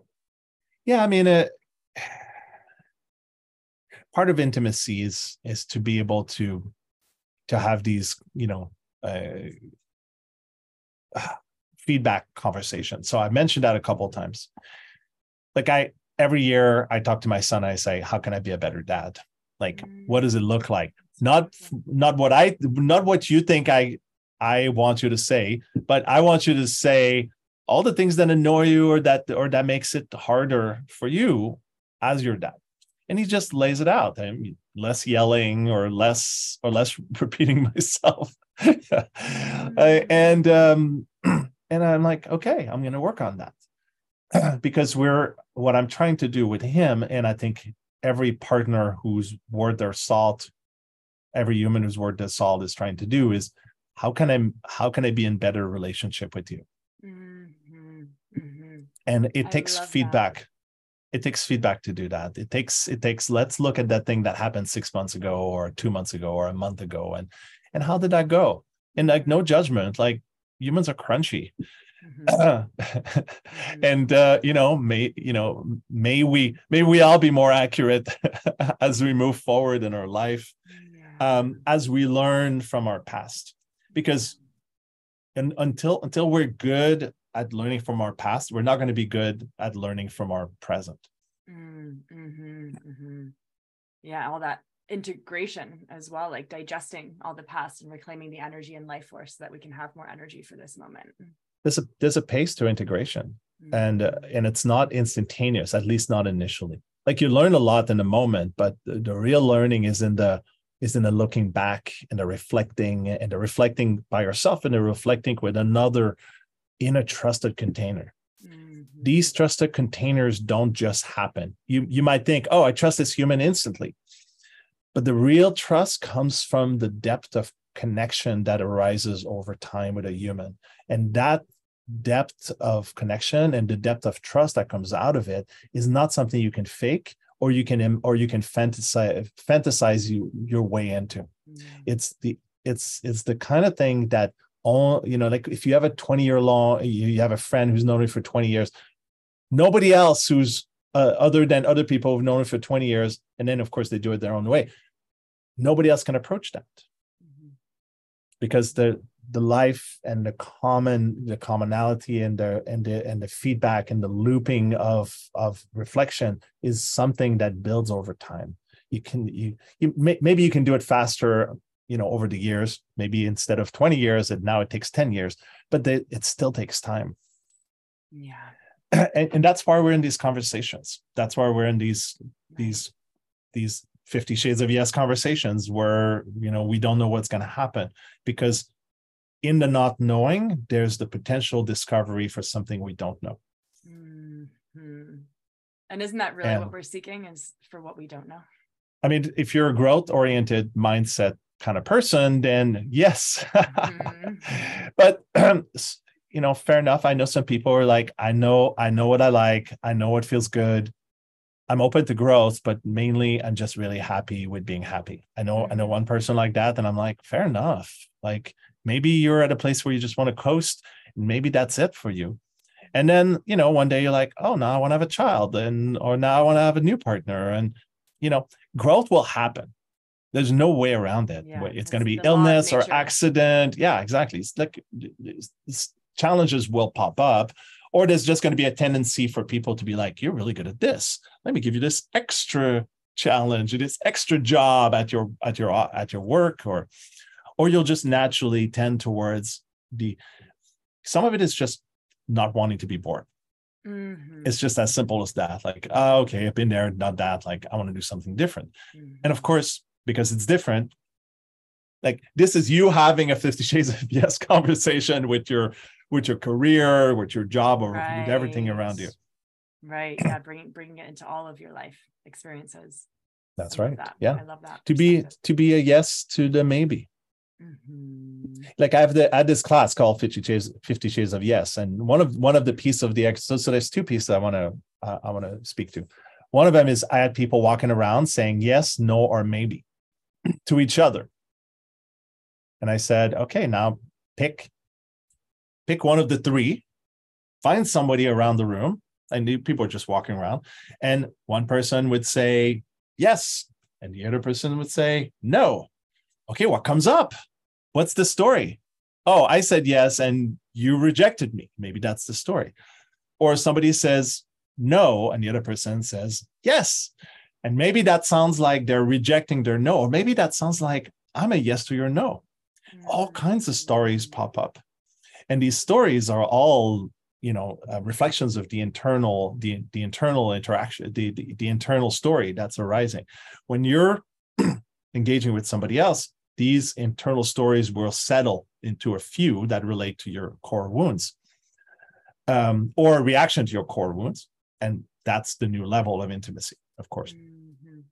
yeah. I mean, uh, part of intimacy is is to be able to to have these, you know, uh, feedback conversations. So I mentioned that a couple of times. Like I every year I talk to my son. I say, "How can I be a better dad?" Like, what does it look like? Not not what I not what you think I I want you to say, but I want you to say all the things that annoy you or that or that makes it harder for you as your dad. And he just lays it out. I mean, less yelling or less or less repeating myself. I- and um and I'm like, okay, I'm gonna work on that. because we're what I'm trying to do with him, and I think every partner who's worth their salt, every human who's worth their salt is trying to do is how can I how can I be in better relationship with you? Mhm, mhm. And it I takes love that. feedback. It takes feedback to do that. It takes it takes let's look at that thing that happened six months ago or two months ago or a month ago and and how did that go? And like no judgment, like humans are crunchy. Mhm, mhm. and uh, you know may you know may we may we all be more accurate as we move forward in our life. Um, as we learn from our past. Because and until until we're good at learning from our past we're not going to be good at learning from our present. Mm, mhm, mhm. Yeah, all that integration as well, like digesting all the past and reclaiming the energy and life force so that we can have more energy for this moment. there's a there's a pace to integration. And uh, and it's not instantaneous at least not initially. Like you learn a lot in the moment but the, the real learning is in the is in the looking back and the reflecting and the reflecting by yourself and the reflecting with another in a trusted container. Mm-hmm. these trusted containers don't just happen. You you might think oh i trust this human instantly. But the real trust comes from the depth of connection that arises over time with a human. And that depth of connection and the depth of trust that comes out of it is not something you can fake or you can or you can fantasize fantasize you your way into Mm-hmm. it's the it's it's the kind of thing that all you know like if you have a 20 year long you have a friend who's known you for 20 years nobody else who's uh, other than other people who've known it for 20 years and then of course they do it their own way nobody else can approach that Mhm. because the the life and the common the commonality and the and the and the feedback and the looping of of reflection is something that builds over time. You can you you may, maybe you can do it faster you know over the years maybe instead of 20 years and now it takes 10 years but they, it still takes time. Yeah. and, and that's why we're in these conversations. That's why we're in these these these 50 shades of yes conversations where you know we don't know what's going to happen because in the not knowing there's the potential discovery for something we don't know Mhm. And isn't that really And- what we're seeking is for what we don't know? i mean if you're a growth oriented mindset kind of person then yes Mhm. but you know fair enough i know some people are like i know i know what i like i know what feels good i'm open to growth but mainly i'm just really happy with being happy i know i know Mhm. one person like that and i'm like fair enough like maybe you're at a place where you just want to coast and maybe that's it for you. And then you know one day you're like oh now i want to have a child and or now i want to have a new partner and you know growth will happen. There's no way around it. Yeah, it's going to be the law of illness or accident. Yeah exactly. It's like it's- challenges will pop up or there's just going to be a tendency for people to be like you're really good at this. Let me give you this extra challenge this extra job at your at your at your work or or you'll just naturally tend towards the some of it is just not wanting to be bored Mhm. it's just as simple as that like oh, okay i've been there not that like i want to do something different Mhm. and of course because it's different like this is you having a 50 shades of yes conversation with your with your career with your job or with everything around you Right. Yeah. Bringing bringing it into all of your life experiences. that's right that. yeah I love that. to be to be a yes to the maybe Mhm. like I have the I had this class called 50 Shades 50 Shades of Yes, and one of one of the piece of the ex so, there's two pieces I want to uh, I want to speak to. One of them is I had people walking around saying yes, no, or maybe to each other, and I said, okay, now pick pick one of the three, find somebody around the room. I knew people were just walking around, and one person would say yes, and the other person would say no. Okay, what comes up? What's the story? Oh, I said yes, and you rejected me. Maybe that's the story. Or somebody says no, and the other person says yes. And maybe that sounds like they're rejecting their no, or maybe that sounds like I'm a yes to your no. All kinds of stories pop up. And these stories are all, you know, uh, reflections of the internal, the, the internal interaction, the, the, the internal story that's arising. When you're engaging with somebody else, these internal stories will settle into a few that relate to your core wounds um, or a reaction to your core wounds. And that's the new level of intimacy, of course. Mhm.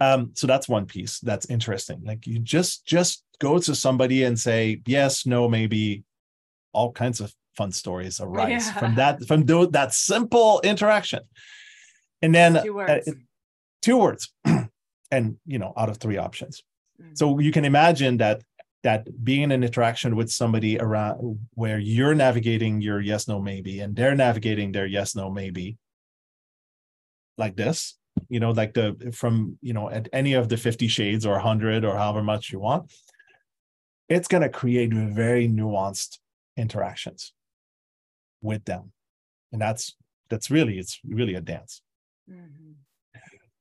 Um, so that's one piece that's interesting. Like you just just go to somebody and say yes, no, maybe. All kinds of fun stories arise Yeah. from that from tho- that simple interaction, and then Two uh, words. two words, and you know out of three options. So you can imagine that that being in an interaction with somebody around where you're navigating your yes no maybe and they're navigating their yes no maybe like this you know like the from you know at any of the 50 shades or 100 or however much you want it's going to create very nuanced interactions with them and that's that's really it's really a dance Mhm.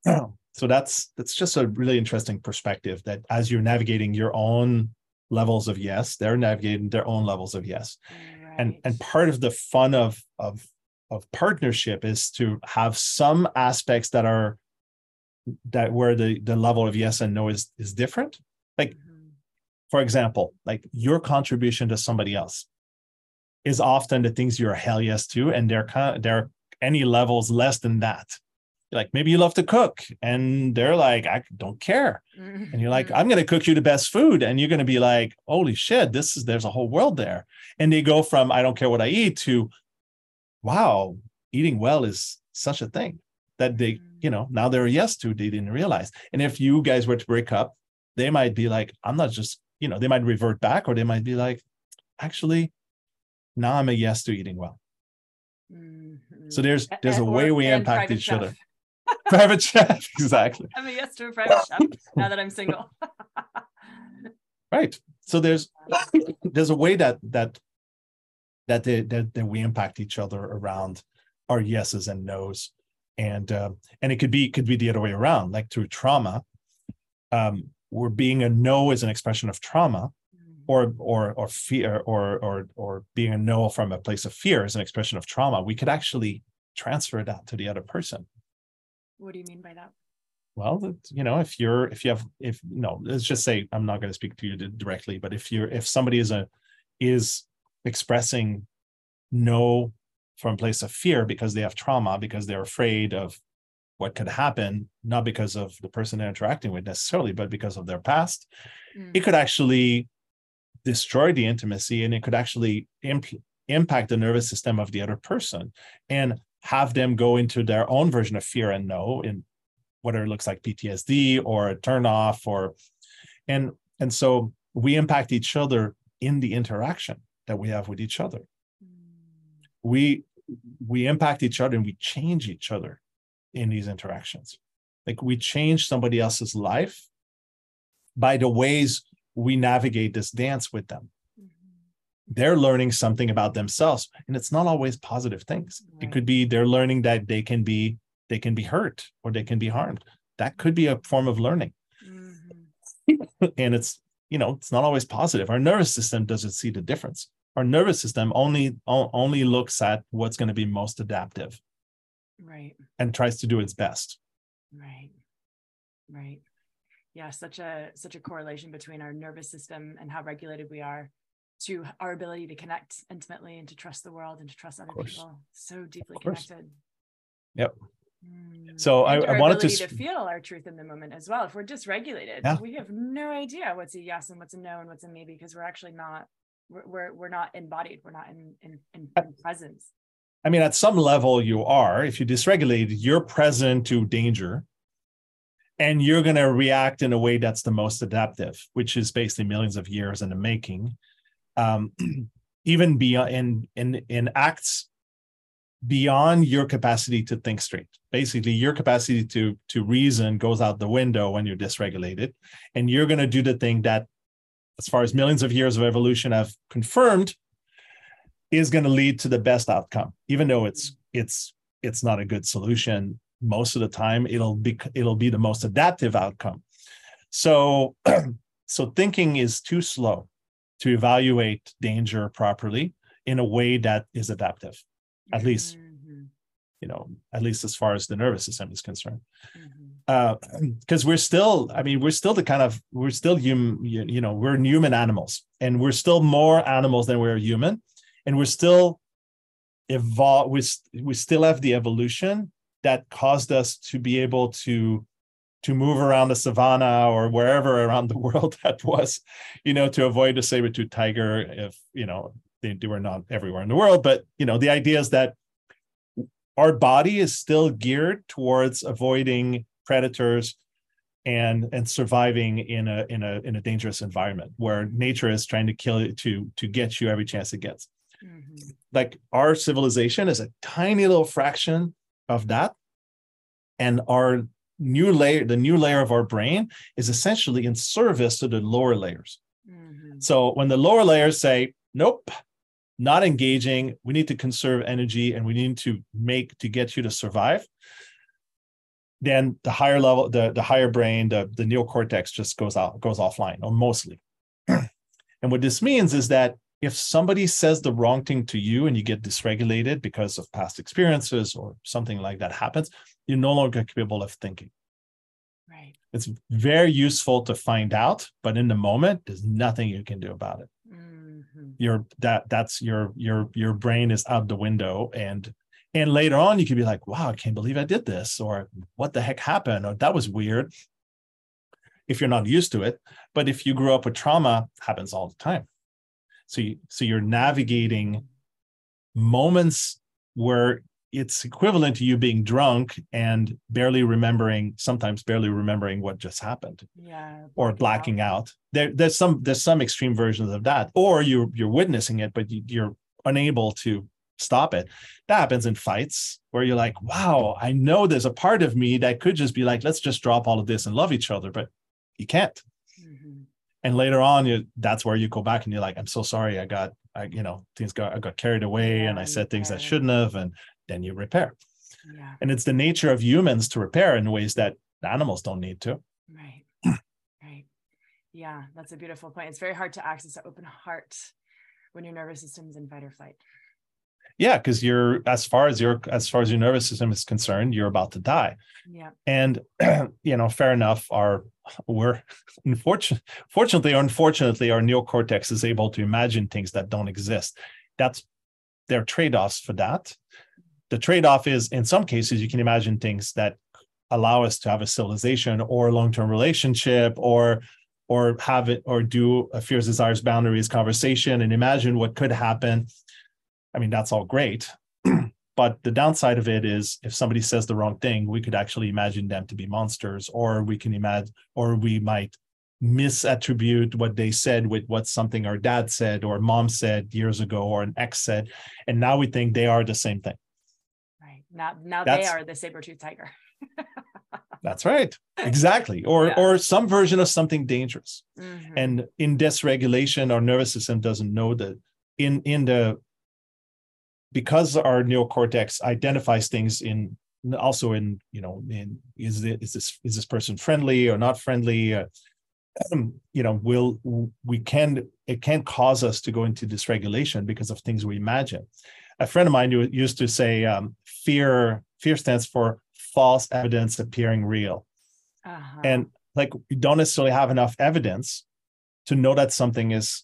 so that's that's just a really interesting perspective that as you're navigating your own levels of yes they're navigating their own levels of yes and and part of the fun of of of partnership is to have some aspects that are that where the the level of yes and no is is different like Mhm. for example like your contribution to somebody else is often the things you're hell yes to, and they're kind of, they're any levels less than that. Like maybe you love to cook, and they're like, I don't care. And you're like, Mm-hmm. I'm going to cook you the best food. And you're going to be like, holy shit, this is, there's a whole world there. And they go from, I don't care what I eat to, wow, eating well is such a thing that they, you know, now they're a yes to, they didn't realize. And if you guys were to break up, they might be like, I'm not just, you know, they might revert back or they might be like, actually, now I'm a yes to eating well. Mhm. So there's, there's a way or- we impact each other. Private chef, exactly. I'm a yes to a private chef now that I'm single. right. So there's there's a way that that that they, that, that we impact each other around our yeses and nos. And um, and it could be could be the other way around like through trauma. Um where being a no is an expression of trauma or or or fear or or or being a no from a place of fear is an expression of trauma. We could actually transfer that to the other person What do you mean by that? well you know if you're if you have if no let's just say i'm not going to speak to you directly but if you're if somebody is a is expressing no from a place of fear because they have trauma because they're afraid of what could happen not because of the person they're interacting with necessarily but because of their past Mm. it could actually destroy the intimacy and it could actually imp- impact the nervous system of the other person and have them go into their own version of fear and no in whether it looks like PTSD or a turn off or and and so we impact each other in the interaction that we have with each other we we impact each other and we change each other in these interactions like we change somebody else's life by the ways we navigate this dance with them. They're learning something about themselves and it's not always positive things. It could be they're learning that they can be they can be hurt or they can be harmed. That could be a form of learning. Mhm. and it's you know it's not always positive. Our nervous system doesn't see the difference. Our nervous system only only looks at what's going to be most adaptive. Right. and tries to do its best. Right. Right. Yeah, such a such a correlation between our nervous system and how regulated we are to our ability to connect intimately and to trust the world and to trust other people. So deeply connected. Yep. Mm. So I- And I wanted to to feel our truth in the moment as well. If we're dysregulated, Yeah. we have no idea what's a yes and what's a no and what's a maybe because we're actually not we're we're, we're not embodied. We're not in in, in, in presence. i mean at some level you are if you dysregulate you're present to danger and you're going to react in a way that's the most adaptive which is basically millions of years in the making um, even beyond in in in acts beyond your capacity to think straight. Basically your capacity to to reason goes out the window when you're dysregulated and you're going to do the thing that as far as millions of years of evolution have confirmed is going to lead to the best outcome. Even though it's it's it's not a good solution most of the time it'll be it'll be the most adaptive outcome. So so thinking is too slow to evaluate danger properly in a way that is adaptive At least. Mhm. you know at least as far as the nervous system is concerned because we're still i mean we're still the kind of we're still human you, you know we're human animals and we're still more animals than we're human and we're still evolve we, we still have the evolution that caused us to be able to to move around the savannah or wherever around the world that was you know to avoid the saber-tooth tiger if you know they, they were not everywhere in the world. But you know the idea is that our body is still geared towards avoiding predators and and surviving in a in a in a dangerous environment where nature is trying to kill you to to get you every chance it gets. Mhm. like our civilization is a tiny little fraction of that. And our new layer the new layer of our brain is essentially in service to the lower layers Mhm. so when the lower layers say, nope, not engaging, we need to conserve energy and we need to make to get you to survive, then the higher level, the, the higher brain, the, the neocortex just goes out, goes offline, or mostly. and what this means is that if somebody says the wrong thing to you and you get dysregulated because of past experiences or something like that happens, you're no longer capable of thinking. Right. It's very useful to find out, but in the moment, there's nothing you can do about it. Mhm. mm-hmm. your that that's your your your brain is out the window and and later on you could be like wow i can't believe i did this or what the heck happened or that was weird if you're not used to it but if you grew up with trauma happens all the time so you, so you're navigating moments where it's equivalent to you being drunk and barely remembering sometimes barely remembering what just happened yeah or blacking out, out. There, there's some there's some extreme versions of that or you're you're witnessing it but you, are unable to stop it that happens in fights where you're like wow i know there's a part of me that could just be like let's just drop all of this and love each other but you can't mm-hmm. and later on you that's where you go back and you're like i'm so sorry i got I, you know, things got I got carried away yeah, and I said things that shouldn't have, and then you repair. Yeah. And it's the nature of humans to repair in ways that animals don't need to. Right. right. Yeah, that's a beautiful point. It's very hard to access an open heart when your nervous system is in fight or flight. Yeah, because you're as far as your as far as your nervous system is concerned, you're about to die. Yeah. And you know, fair enough, our we're unfortunately fortunately or unfortunately, our neocortex is able to imagine things that don't exist. That's there are trade-offs for that the trade-off is in some cases you can imagine things that allow us to have a civilization or a long-term relationship or or have it or do a fears desires boundaries conversation and imagine what could happen. I mean that's all great but the downside of it is if somebody says the wrong thing we could actually imagine them to be monsters or we can imagine or we might misattribute what they said with what something our dad said or mom said years ago or an ex said and now we think they are the same thing now, now they are the saber-tooth tiger. that's right. Exactly. Or yeah. or some version of something dangerous. Mm-hmm. And in dysregulation, our nervous system doesn't know that in in the because our neocortex identifies things in also in you know in is it is this is this person friendly or not friendly uh, you know will we can it can cause us to go into dysregulation because of things we imagine a friend of mine used to say um, fear fear stands for false evidence appearing real uh-huh. and like we don't necessarily have enough evidence to know that something is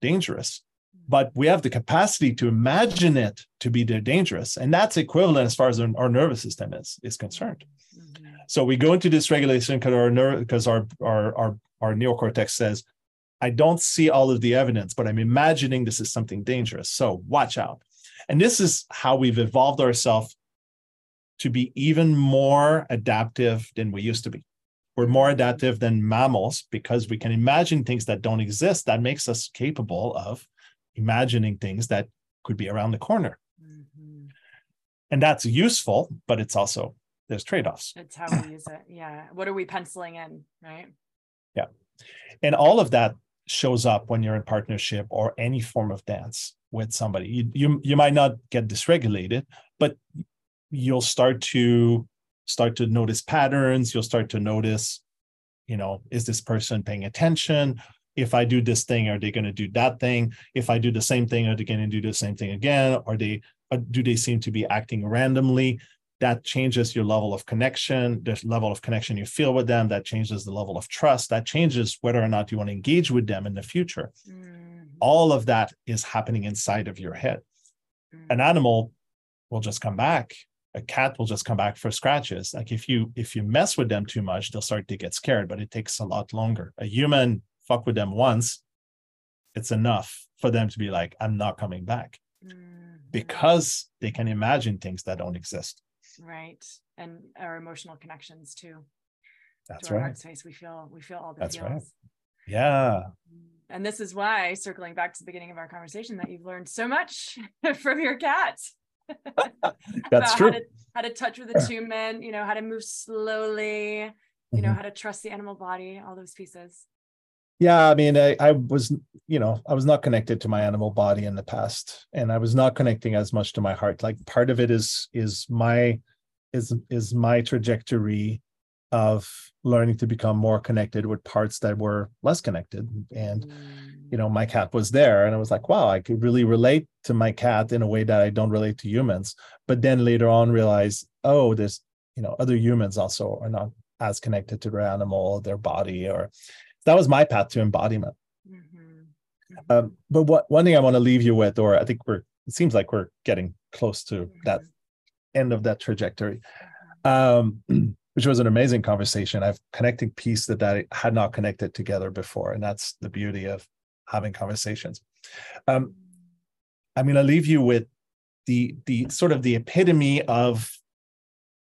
dangerous but we have the capacity to imagine it to be dangerous and that's equivalent as far as our, our nervous system is is concerned mm-hmm. so we go into dysregulation because our nerve because our, our our our neocortex says i don't see all of the evidence but i'm imagining this is something dangerous so watch out and this is how we've evolved ourselves to be even more adaptive than we used to be. We're more adaptive than mammals because we can imagine things that don't exist. That makes us capable of imagining things that could be around the corner. Mm-hmm. And that's useful, but it's also, there's trade offs. It's how we use it. Yeah. What are we penciling in? Right. Yeah. And all of that shows up when you're in partnership or any form of dance with somebody. You, you you might not get dysregulated, but you'll start to start to notice patterns. You'll start to notice, you know, is this person paying attention? If I do this thing, are they going to do that thing? If I do the same thing, are they going to do the same thing again? Are they uh, do they seem to be acting randomly? That changes your level of connection, the level of connection you feel with them. That changes the level of trust. That changes whether or not you want to engage with them in the future. Mm all of that is happening inside of your head. Mm. An animal will just come back. A cat will just come back for scratches. Like if you if you mess with them too much, they'll start to get scared, but it takes a lot longer. A human fuck with them once, it's enough for them to be like, I'm not coming back. Mm-hmm. Because they can imagine things that don't exist. Right. And our emotional connections too. That's right. Heart space. We feel we feel all the That's feels. right. Yeah. And this is why circling back to the beginning of our conversation that you've learned so much from your cat that's true how to, how to, touch with attunement you know how to move slowly you mm-hmm. know how to trust the animal body all those pieces. Yeah i mean I, I was you know i was not connected to my animal body in the past and i was not connecting as much to my heart. Like part of it is is my is is my trajectory of learning to become more connected with parts that were less connected and you know my cat was there and i was like wow i could really relate to my cat in a way that i don't relate to humans but then later on realize oh there's you know other humans also are not as connected to their animal their body or that was my path to embodiment mm-hmm. Um, but what one thing I want to leave you with, or I think we're it seems like we're getting close to that mm-hmm. end of that trajectory. Um, which was an amazing conversation. I've connecting piece that I had not connected together before, and that's the beauty of having conversations. Um, I'm going to leave you with the the sort of the epitome of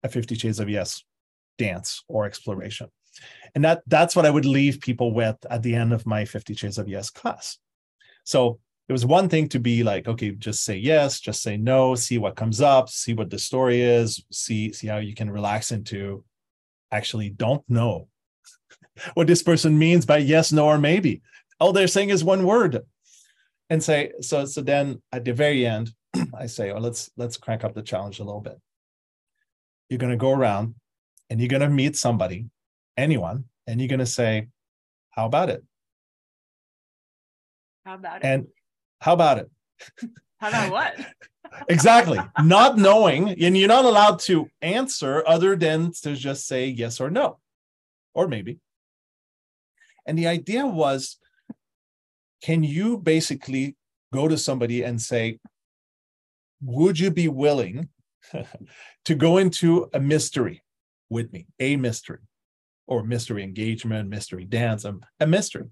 a Fifty Shades of Yes dance or exploration, and that that's what I would leave people with at the end of my Fifty Shades of Yes class. So it was one thing to be like, okay, just say yes, just say no, see what comes up, see what the story is, see see how you can relax into actually don't know what this person means by yes, no, or maybe. All they're saying is one word. And say, so so then at the very end, I say, oh, let's let's crank up the challenge a little bit. You're gonna go around and you're gonna meet somebody, anyone, and you're gonna say, How about it? How about it? And how about it? How about what? exactly. Not knowing, and you're not allowed to answer other than to just say yes or no, or maybe. And the idea was can you basically go to somebody and say, Would you be willing to go into a mystery with me, a mystery, or mystery engagement, mystery dance, a, a mystery?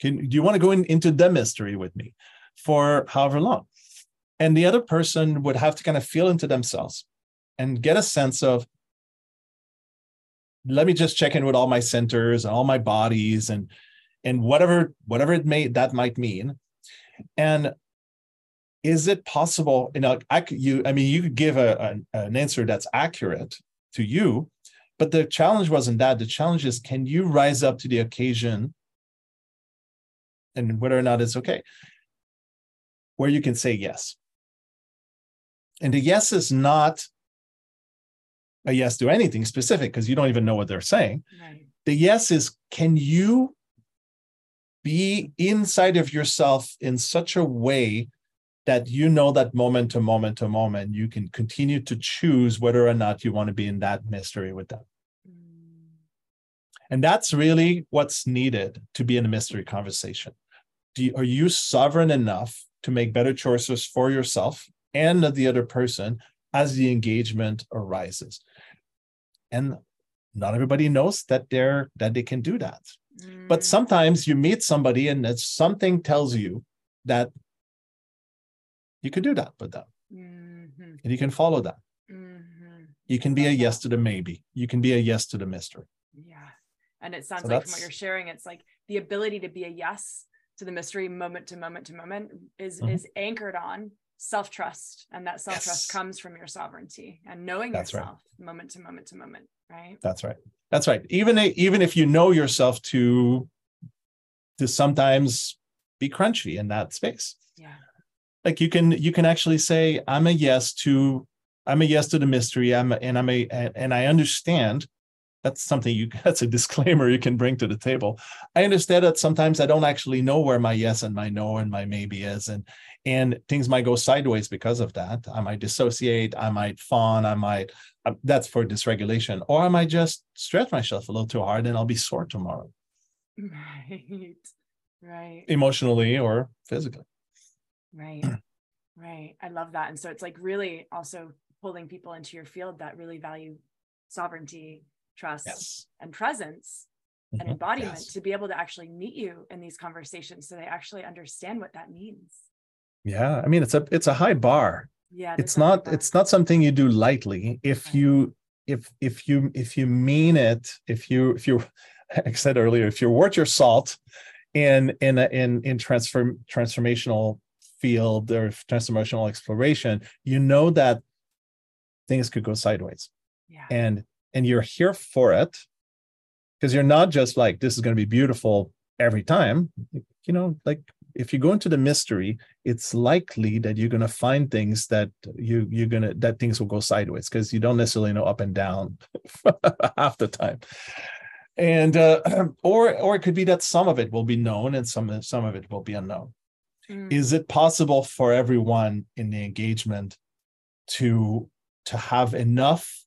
Can, do you want to go in, into the mystery with me for however long? And the other person would have to kind of feel into themselves and get a sense of let me just check in with all my centers and all my bodies and and whatever whatever it may that might mean. And is it possible you know I, you i mean you could give a, an answer that's accurate to you but the challenge wasn't that. The challenge is can you rise up to the occasion and whether or not it's okay where you can say yes and a yes is not a yes to anything specific because you don't even know what they're saying. Right. The yes is can you be inside of yourself in such a way that you know that moment to moment to moment you can continue to choose whether or not you want to be in that mystery with them. Mm. And that's really what's needed to be in a mystery conversation. You, are you sovereign enough to make better choices for yourself and of the other person as the engagement arises. And not everybody knows that they're that they can do that. Mm. But sometimes you meet somebody and that something tells you that you can do that with them. Mm-hmm. And you can follow that. Mm-hmm. You can be a yes to the maybe. You can be a yes to the mystery. Yeah. And it sounds so like from what you're sharing, it's like the ability to be a yes to the mystery moment to moment to moment is mm-hmm. is anchored on self-trust and that self-trust yes. comes from your sovereignty and knowing that's yourself right. moment to moment to moment right? That's right. That's right. Even even if you know yourself to to sometimes be crunchy in that space. Yeah. Like you can you can actually say i'm a yes to i'm a yes to the mystery. I'm a, and i'm a and i understand. That's something you that's a disclaimer you can bring to the table. I understand that sometimes i don't actually know where my yes and my no and my maybe is and and things might go sideways because of that. I might dissociate i might fawn i might uh, that's for dysregulation. Or i might just stretch myself a little too hard and i'll be sore tomorrow. Right. Right. Emotionally or physically. Right. Right. I love that. And so it's like really also pulling people into your field that really value sovereignty trust yes. and presence mm-hmm. and embodiment yes. to be able to actually meet you in these conversations so they actually understand what that means yeah i mean it's a it's a high bar. Yeah it's not it's not something you do lightly. If right. you if if you if you mean it if you if you like i said earlier if you're worth your salt in in a, in in transform transformational field or transformational exploration you know that things could go sideways. Yeah. and and you're here for it because you're not just like this is going to be beautiful every time. You know like if you go into the mystery it's likely that you're going to find things that you you're going to that things will go sideways because you don't necessarily know up and down half the time and uh, or or it could be that some of it will be known and some some of it will be unknown mm. is it possible for everyone in the engagement to to have enough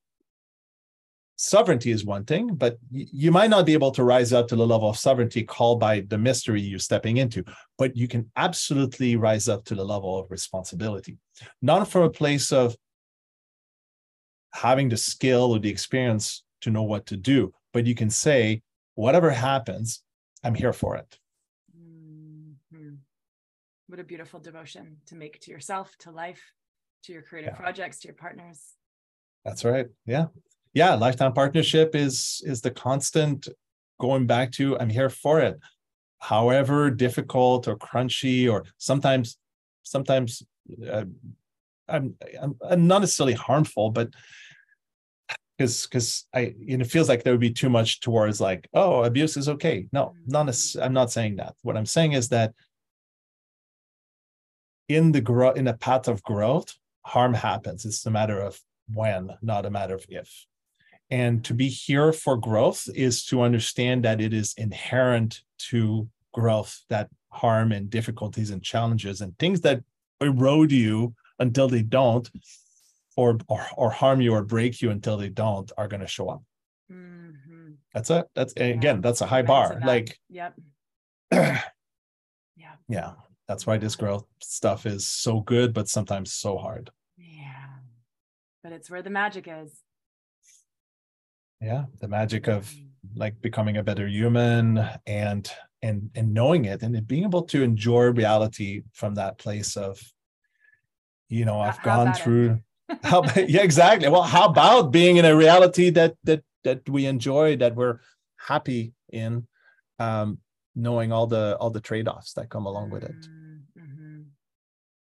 sovereignty is one thing, but you might not be able to rise up to the level of sovereignty called by the mystery you're stepping into, but you can absolutely rise up to the level of responsibility, not from a place of having the skill or the experience to know what to do, but you can say, whatever happens, I'm here for it. Mm-hmm. What a beautiful devotion to make to yourself, to life, to your creative yeah. projects, to your partners. That's right. Yeah. Yeah. Lifetime partnership is is the constant going back to I'm here for it. However difficult or crunchy or sometimes sometimes uh, I'm, I'm, I'm not necessarily harmful, but because because I you know, it feels like there would be too much towards like oh abuse is okay. No, not necessarily, I'm not saying that. What I'm saying is that in the grow in a path of growth, harm happens. It's a matter of when, not a matter of if. And to be here for growth is to understand that it is inherent to growth that harm and difficulties and challenges and things that erode you until they don't or or, or harm you or break you until they don't are going to show up. Mm-hmm. that's it that's yeah. again that's a high bar like yep. Yeah yeah. That's why this growth stuff is so good but sometimes so hard. Yeah. But it's where the magic is yeah the magic of like becoming a better human and and and knowing it and being able to enjoy reality from that place of you know i've How gone through how yeah exactly. Well how about being in a reality that that that we enjoy that we're happy in um knowing all the all the trade-offs that come along with it? Mm-hmm.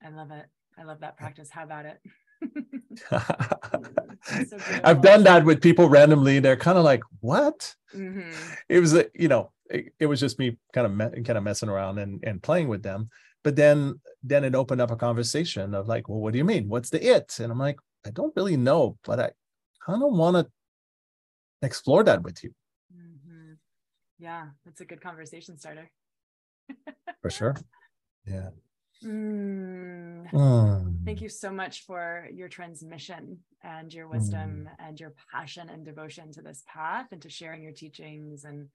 i love it. I love that practice. How about it i've done that with people randomly they're kind of like what? Mm-hmm. it was you know it, it, was just me kind of me- kind of messing around and and playing with them but then then it opened up a conversation of like well what do you mean? What's the it? And i'm like i don't really know but i kind of want to explore that with you. Mm-hmm. yeah that's a good conversation starter. For sure. Yeah mm. Mm. Thank you so much for your transmission and your wisdom mm. and your passion and devotion to this path and to sharing your teachings and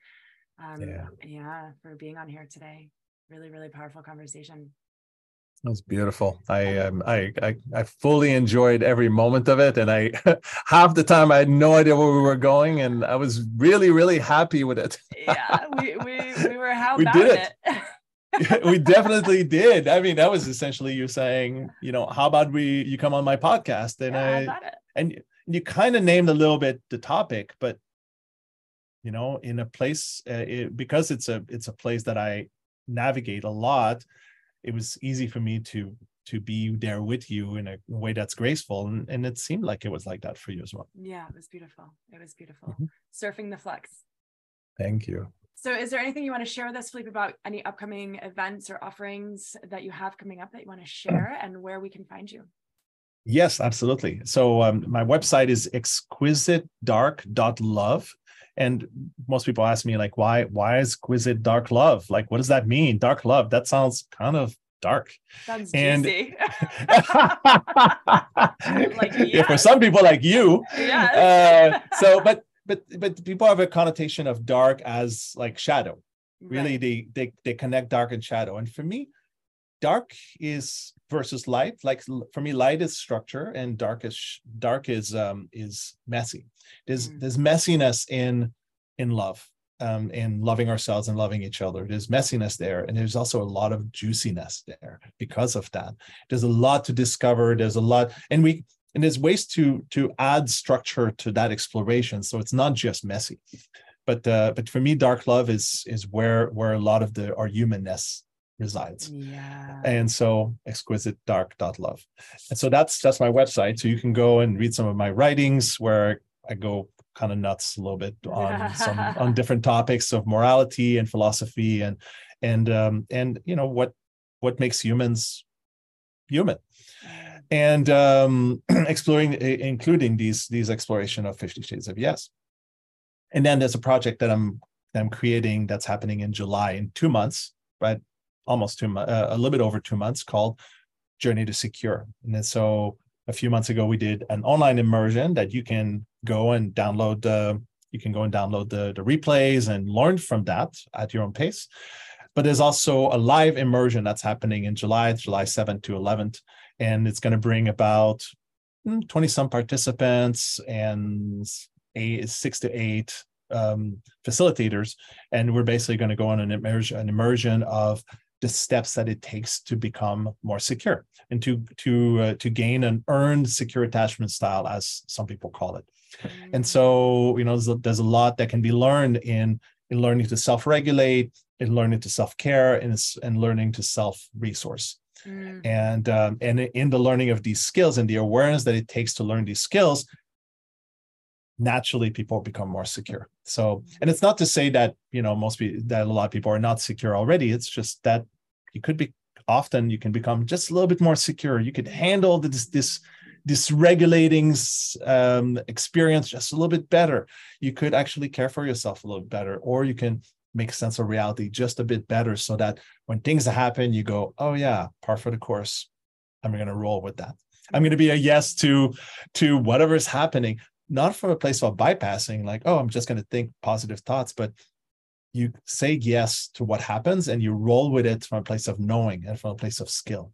um, yeah. yeah, for being on here today really really powerful conversation it was beautiful. I um I, I I fully enjoyed every moment of it, and I half the time I had no idea where we were going, and I was really really happy with it. yeah, we we we were how we did it. it. we definitely did. I mean, that was essentially you saying, you know, how about we you come on my podcast, and yeah, I and you kind of named a little bit the topic, but you know, in a place uh, it, because it's a it's a place that I navigate a lot it was easy for me to to be there with you in a way that's graceful and, and it seemed like it was like that for you as well. Yeah it was beautiful. It was beautiful. Mm-hmm. surfing the flex. Thank you so is there anything you want to share with us Philippe about any upcoming events or offerings that you have coming up that you want to share and where we can find you? Yes absolutely. So um, my website is exquisitedark.love and most people ask me like why why is exquisite dark love like what does that mean? Dark love? That sounds kind of dark. Sounds and like, yeah. for some people like you. Yeah uh, so but but but people have a connotation of dark as like shadow. Really right. they they they connect dark and shadow. And for me dark is versus light. Like for me light is structure and dark is dark is um is messy. There's mm. there's messiness in in love um in loving ourselves and loving each other. There's messiness there and there's also a lot of juiciness there because of that. There's a lot to discover. There's a lot and we and there's ways to to add structure to that exploration so it's not just messy but uh but for me dark love is is where where a lot of the our humanness resides. Yeah. And so exquisite dark dot love. And so that's that's my website. So you can go and read some of my writings where I go kind of nuts a little bit on some on different topics of morality and philosophy and and um and you know what what makes humans human. And um exploring including these these exploration of 50 shades of yes and then there's a project that i'm that i'm creating that's happening in july in two months right almost two uh, a little bit over two months called Journey to Secure. And then so a few months ago we did an online immersion that you can go and download the you can go and download the, the replays and learn from that at your own pace. But there's also a live immersion that's happening in July, July 7th to 11th. And it's going to bring about hmm, 20 some participants and eight, six to eight um, facilitators. And we're basically going to go on an immersion, an immersion of the steps that it takes to become more secure and to to uh, to gain an earned secure attachment style as some people call it and so, you know, there's a, there's a lot that can be learned in in learning to self-regulate, in learning to self-care, and and learning to self-resource. Mm. And um, and in the learning of these skills and the awareness that it takes to learn these skills, naturally people become more secure. So, and it's not to say that you know most people that a lot of people are not secure already. It's just that you could be often you can become just a little bit more secure. You could handle this this dysregulating um, experience just a little bit better. You could actually care for yourself a little better, or you can make sense of reality just a bit better so that when things happen, you go, oh yeah, par for the course. I'm going to roll with that. I'm going to be a yes to to whatever is happening, not from a place of bypassing, like, oh, I'm just going to think positive thoughts, but you say yes to what happens and you roll with it from a place of knowing and from a place of skill.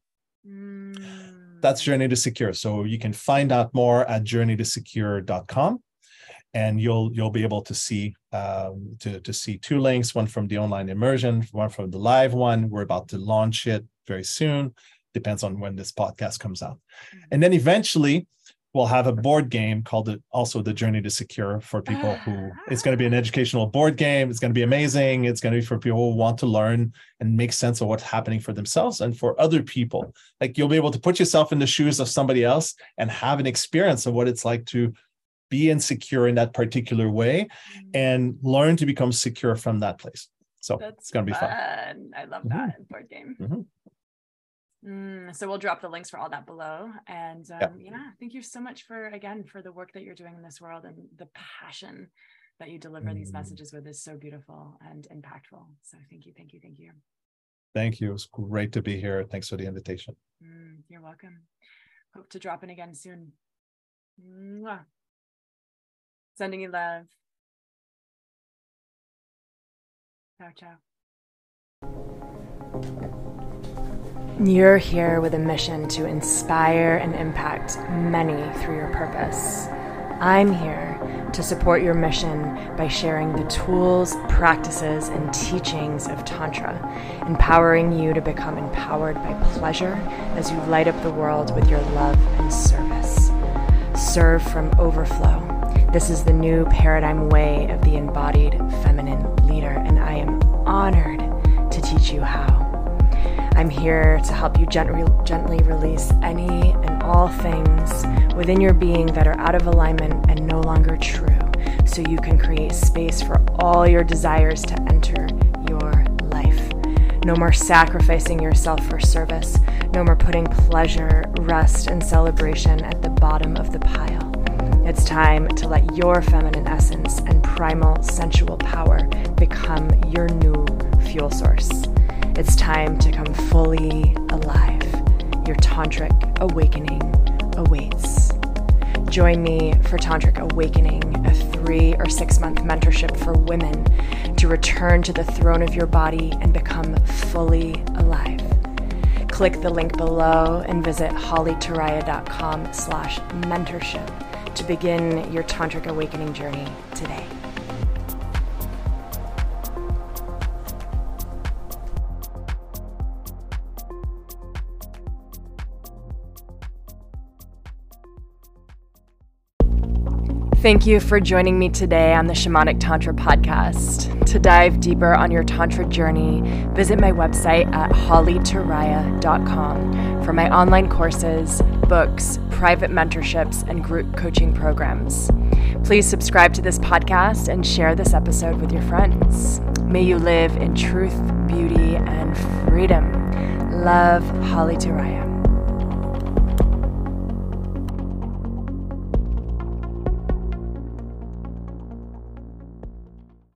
Mm that's Journey to Secure. So you can find out more at journeytosecure.com and you'll you'll be able to see um, to to see two links one from the online immersion one from the live one. We're about to launch it very soon. Depends on when this podcast comes out. Mm-hmm. and then eventually we'll have a board game called the, also the journey to secure for people who it's going to be an educational board game. It's going to be amazing. It's going to be for people who want to learn and make sense of what's happening for themselves and for other people. Like you'll be able to put yourself in the shoes of somebody else and have an experience of what it's like to be insecure in that particular way mm-hmm. and learn to become secure from that place so That's it's going to be fun. fun. i love that mm-hmm. board game mm-hmm. Mm, so we'll drop the links for all that below. And um, yeah. yeah, thank you so much for again for the work that you're doing in this world and the passion that you deliver mm. these messages with is so beautiful and impactful. So thank you, thank you, thank you. Thank you. It's great to be here. Thanks for the invitation. Mm, you're welcome. Hope to drop in again soon. Mwah. Sending you love. Ciao, ciao. You're here with a mission to inspire and impact many through your purpose. I'm here to support your mission by sharing the tools, practices, and teachings of Tantra, empowering you to become empowered by pleasure as you light up the world with your love and service. Serve from overflow. This is the new paradigm way of the embodied feminine leader, and I am honored to teach you how. I'm here to help you gently, gently release any and all things within your being that are out of alignment and no longer true, so you can create space for all your desires to enter your life. No more sacrificing yourself for service. No more putting pleasure, rest, and celebration at the bottom of the pile. It's time to let your feminine essence and primal sensual power become your new fuel source. It's time to come fully alive. Your tantric awakening awaits. Join me for Tantric Awakening, a three or six month mentorship for women to return to the throne of your body and become fully alive. Click the link below and visit hollyturiya.com slash mentorship to begin your Tantric Awakening journey today. Thank you for joining me today on the Shamanic Tantra podcast. To dive deeper on your Tantra journey, visit my website at hollyturiya.com for my online courses, books, private mentorships, and group coaching programs. Please subscribe to this podcast and share this episode with your friends. May you live in truth, beauty, and freedom. Love, Holly Turiya.